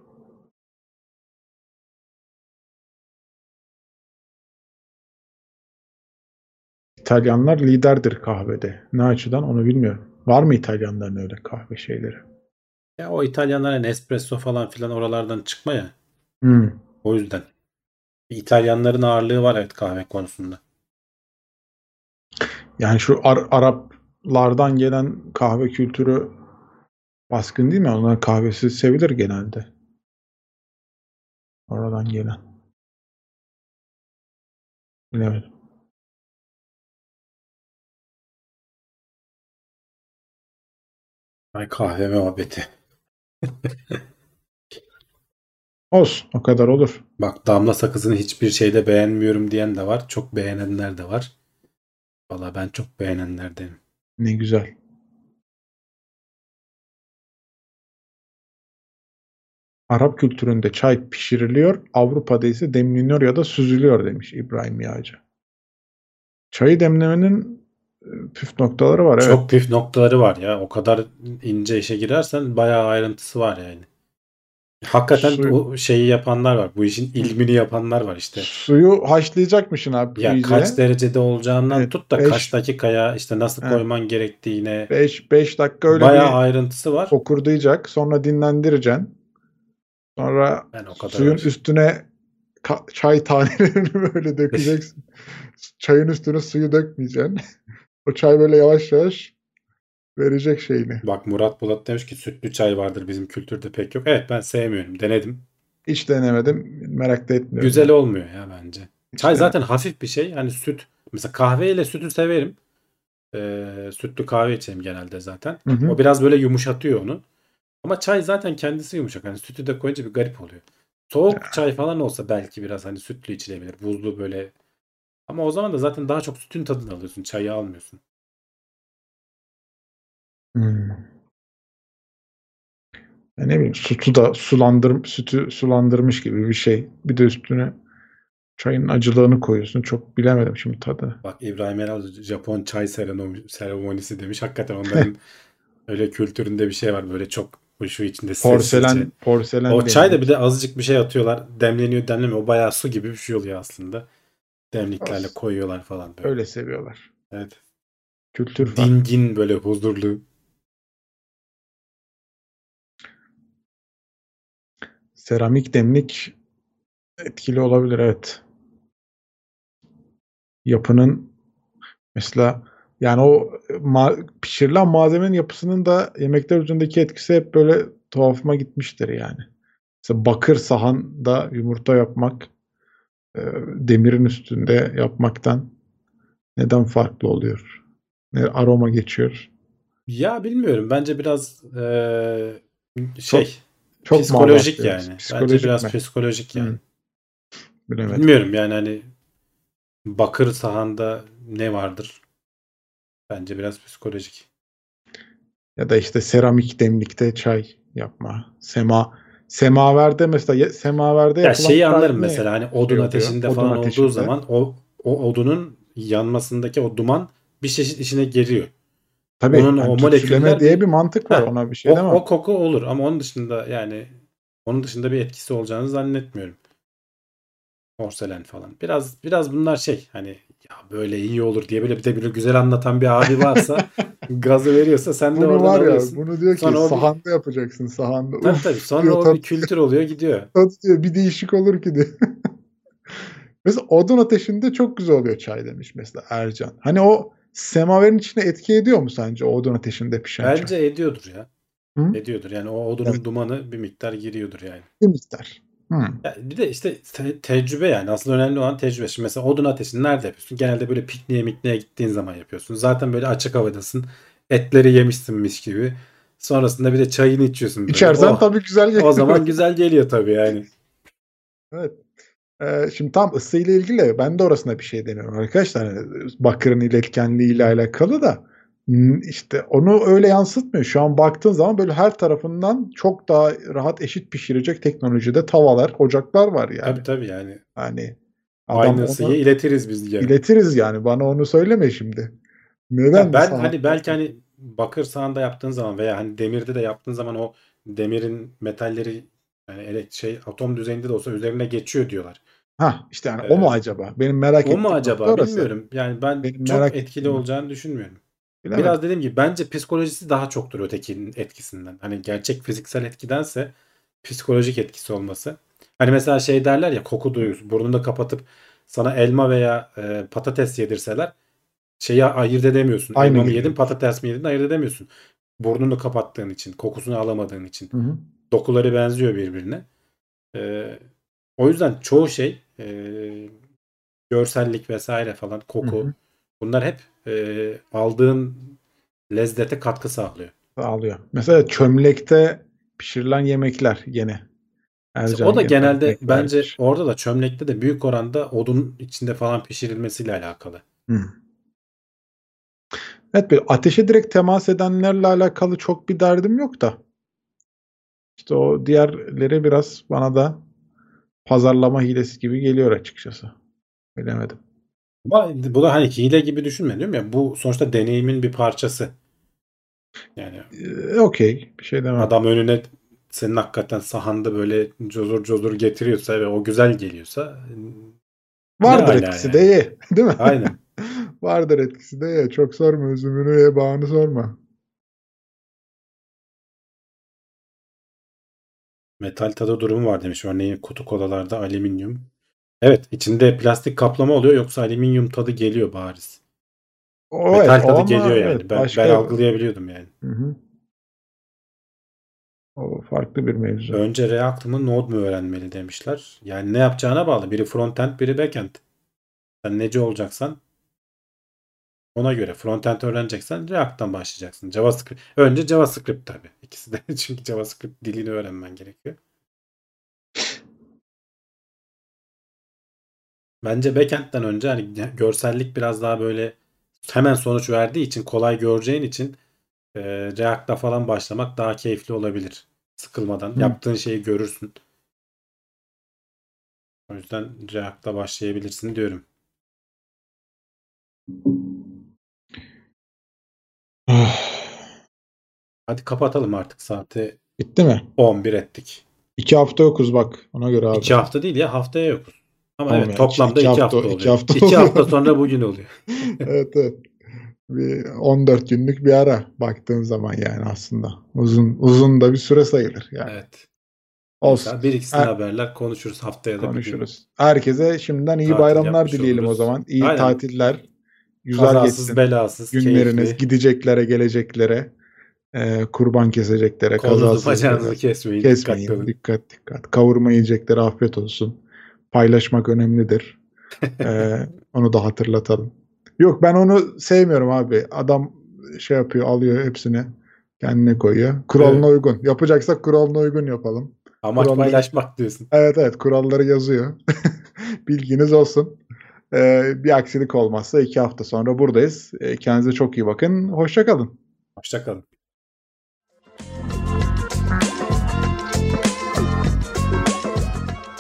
İtalyanlar liderdir kahvede. Ne açıdan onu bilmiyorum. Var mı İtalyanların öyle kahve şeyleri? Ya o İtalyanların espresso falan filan oralardan çıkma ya. Hmm. O yüzden. İtalyanların ağırlığı var evet kahve konusunda. Yani şu Ar- Araplardan gelen kahve kültürü baskın değil mi? Onların kahvesi sevilir genelde. Oradan gelen. Bilemedim. Ay kahve muhabbeti. Olsun. O kadar olur. Bak damla sakızını hiçbir şeyde beğenmiyorum diyen de var. Çok beğenenler de var. Valla ben çok beğenenlerdenim. Ne güzel. Arap kültüründe çay pişiriliyor, Avrupa'da ise demleniyor ya da süzülüyor demiş İbrahim Yağcı. Çayı demlemenin e, püf noktaları var. Evet. Çok püf noktaları var ya. O kadar ince işe girersen bayağı ayrıntısı var yani. Hakikaten Su- o şeyi yapanlar var. Bu işin ilmini yapanlar var işte. Suyu haşlayacakmışsın abi Ya iyice. kaç derecede olacağından Evet, tut da beş- kaç dakikaya işte nasıl Evet. koyman gerektiğine 5 5 dakika öyle bayağı bir ayrıntısı var. fokurdayacak. Sonra dinlendireceksin. Sonra Ben o kadar suyun var. üstüne ka- çay tanelerini böyle dökeceksin. Çayın üstüne suyu dökmeyeceksin. o çay böyle yavaş yavaş verecek şeyini. Bak Murat Bulat demiş ki sütlü çay vardır bizim kültürde pek yok. Evet ben sevmiyorum. Denedim. Hiç denemedim. Merak da etmiyorum. Güzel olmuyor ya bence. Hiç Çay denemedim. zaten hafif bir şey. Hani süt. Mesela kahve ile sütü severim. Ee, sütlü kahve içerim genelde zaten. Hı hı. O biraz böyle yumuşatıyor onu. Ama çay zaten kendisi yumuşak. Hani sütü de koyunca bir garip oluyor. Soğuk çay falan olsa belki biraz hani sütlü içilebilir. Buzlu böyle. Ama o zaman da zaten daha çok sütün tadını alıyorsun. Çayı almıyorsun. Ya ne bileyim sütü da sulandır sütü sulandırmış gibi bir şey. Bir de üstüne çayın acılığını koyuyorsun. Çok bilemedim şimdi tadı. Bak İbrahim Eral Japon çay seremo- seremonisi demiş. Hakikaten onların öyle kültüründe bir şey var. Böyle çok şu içinde sessizce. Porselen porselen O çay da bir de azıcık bir şey atıyorlar. Demleniyor demlemiyor. O bayağı su gibi bir şey oluyor aslında. Demliklerle koyuyorlar falan. Böyle. öyle seviyorlar. Evet. Kültür var. Dingin böyle huzurlu. Seramik demlik etkili olabilir evet. Yapının mesela yani o ma- pişirilen malzemenin yapısının da yemekler üzerindeki etkisi hep böyle tuhafıma gitmiştir yani. Mesela bakır sahanda yumurta yapmak e, demirin üstünde yapmaktan neden farklı oluyor? Ne aroma geçiyor? Ya bilmiyorum. Bence biraz eee, şey Çok mu psikolojik yani. Psikolojik Bence biraz mi? psikolojik yani. Hı. Bilemedim. Bilmiyorum yani hani bakır sahanda ne vardır? Bence biraz psikolojik. Ya da işte seramik demlikte çay yapma. Sema semaverde mesela semaverde Ya şeyi anlarım mesela hani odun yapıyor? ateşinde Odun falan ateşinde. olduğu zaman o o odunun yanmasındaki o duman bir çeşit işine geliyor. Tabii onun yani o moleküller diye bir- bir mantık var. Heh, Ona bir şey O, demem. o koku olur ama onun dışında yani onun dışında bir etkisi olacağını zannetmiyorum. Porselen falan. Biraz biraz bunlar şey hani ya böyle iyi olur diye böyle bir de böyle güzel anlatan bir abi varsa gazı veriyorsa sen de Bunu oradan var ya, alıyorsun. bunu diyor ki Sonra o bir- sahanda yapacaksın sahanda. Tabii tabii. Sonra diyor, o tadı- bir kültür oluyor gidiyor. tadı diyor bir değişik olur ki diyor. mesela odun ateşinde çok güzel oluyor çay demiş mesela Ercan. Hani o semaverin içine etki ediyor mu sence o odun ateşinde pişen Bence çay? ediyordur ya. Hı? Ediyordur. Yani o odunun Evet. dumanı bir miktar giriyordur yani. Bir miktar. Hı. Ya bir de işte te- tecrübe yani. Aslında önemli olan tecrübe. Şimdi mesela odun ateşini nerede yapıyorsun? Genelde böyle pikniğe mikniğe gittiğin zaman yapıyorsun. Zaten böyle açık havadasın. etleri yemişsinmiş gibi. Sonrasında bir de çayını içiyorsun. Böyle. İçersen Oh, tabii güzel geliyor. o zaman güzel geliyor tabii yani. Evet. Ee, şimdi tam ısıyla ilgili ben de orasına bir şey demiyorum arkadaşlar. Hani bakırın iletkenliğiyle alakalı da işte onu öyle yansıtmıyor. Şu an baktığın zaman böyle her tarafından çok daha rahat eşit pişirecek teknolojide tavalar, ocaklar var yani. Tabii tabii yani. Hani adam Aynı ısıyı iletiriz biz yani. iletiriz yani. Bana onu söyleme şimdi. Neden? Ya ben Mesela- hani belki hani bakır sahanda yaptığın zaman veya hani demirde de yaptığın zaman o demirin metalleri yani elek şey atom düzeyinde de olsa üzerine geçiyor diyorlar. Ha işte yani o mu acaba? Benim merak O ettiğim mu nokta acaba orası. bilmiyorum. Yani ben Benim çok merak etkili ettiğim- olacağını düşünmüyorum. Bilemedim. Biraz dediğim gibi bence psikolojisi daha çoktur ötekinin etkisinden. Hani gerçek fiziksel etkidense psikolojik etkisi olması. Hani mesela şey derler ya koku duyuyorsun. Burnunu da kapatıp sana elma veya e, patates yedirseler şeyi ayırt edemiyorsun. Aynı elma mı yedin patates mi yedin ayırt edemiyorsun. Burnunu kapattığın için, kokusunu alamadığın için. Hı hı. Dokuları benziyor birbirine. E, o yüzden çoğu şey e, görsellik vesaire falan koku Hı hı. bunlar hep e, aldığın lezzete katkı sağlıyor. Sağlıyor. Mesela çömlekte pişirilen yemekler gene. Ercan o da gene genelde örnek bence orada da çömlekte de büyük oranda odun içinde falan pişirilmesiyle alakalı. Hı. Evet bir ateşe direkt temas edenlerle alakalı çok bir derdim yok da. İşte o diğerleri biraz bana da pazarlama hilesi gibi geliyor açıkçası. Bilemedim. Ama bu da hani hile gibi düşünme diyorum ya. Bu sonuçta deneyimin bir parçası. Yani Ee, Okey. Bir şey demem. adam önüne senin hakikaten sahanda böyle cozur cozur getiriyorsa ve o güzel geliyorsa Vardır etkisi yani. de ye. Değil mi? aynen. Vardır etkisi de ye. Çok sorma üzümünü ye bağını sorma. Metal tadı durumu var demiş. Örneğin kutu kolalarda alüminyum. Evet içinde plastik kaplama oluyor yoksa alüminyum tadı geliyor bariz. O, Metal evet, tadı ama geliyor yani. evet, ben, başka- ben algılayabiliyordum yani. Hı hı. O farklı bir mevzu. Önce React mı Node mu öğrenmeli demişler. Yani ne yapacağına bağlı. Biri frontend biri backend. Sen neci olacaksan ona göre frontend öğreneceksen React'tan başlayacaksın. JavaScript. Önce JavaScript tabii. İkisi de çünkü JavaScript dilini öğrenmen gerekiyor. Bence backend'den önce hani görsellik biraz daha böyle hemen sonuç verdiği için kolay göreceğin için e, React'la falan başlamak daha keyifli olabilir. Sıkılmadan. Hı. Yaptığın şeyi görürsün. O yüzden React'la başlayabilirsin diyorum. Hadi kapatalım artık saati Bitti mi? 11 ettik. İki hafta yokuz bak. Ona göre abi. İki hafta değil ya haftaya yokuz. Ama Tamam evet ya, toplamda iki iki, hafta- hafta, oluyor. hafta İki hafta sonra bugün oluyor. evet evet. Bir 14 günlük bir ara baktığın zaman yani aslında. Uzun uzun da bir süre sayılır yani. Evet. Olsun. Mesela bir ikisini Ha- haberler konuşuruz haftaya da bir gün. Konuşuruz. Herkese şimdiden iyi Tatil bayramlar dileyelim o oluruz. zaman. İyi Aynen. tatiller. Güzel Kazasız geçsin. belasız Günleriniz keyifli. gideceklere, geleceklere, e, kurban keseceklere, kazasız bacağınızı kesmeyin. kesmeyin. Dikkatli olun. Dikkat dikkat. Kavurma yiyeceklere afiyet olsun. Paylaşmak önemlidir. E, onu da hatırlatalım. Yok ben onu sevmiyorum abi. Adam şey yapıyor, alıyor hepsini kendine koyuyor. Kuralına uygun. Yapacaksak kuralına uygun yapalım. Amaç Kuralları- paylaşmak diyorsun. Evet evet kuralları yazıyor. Bilginiz olsun. Ee, bir aksilik olmazsa iki hafta sonra buradayız. Ee, kendinize çok iyi bakın. Hoşçakalın. Hoşçakalın.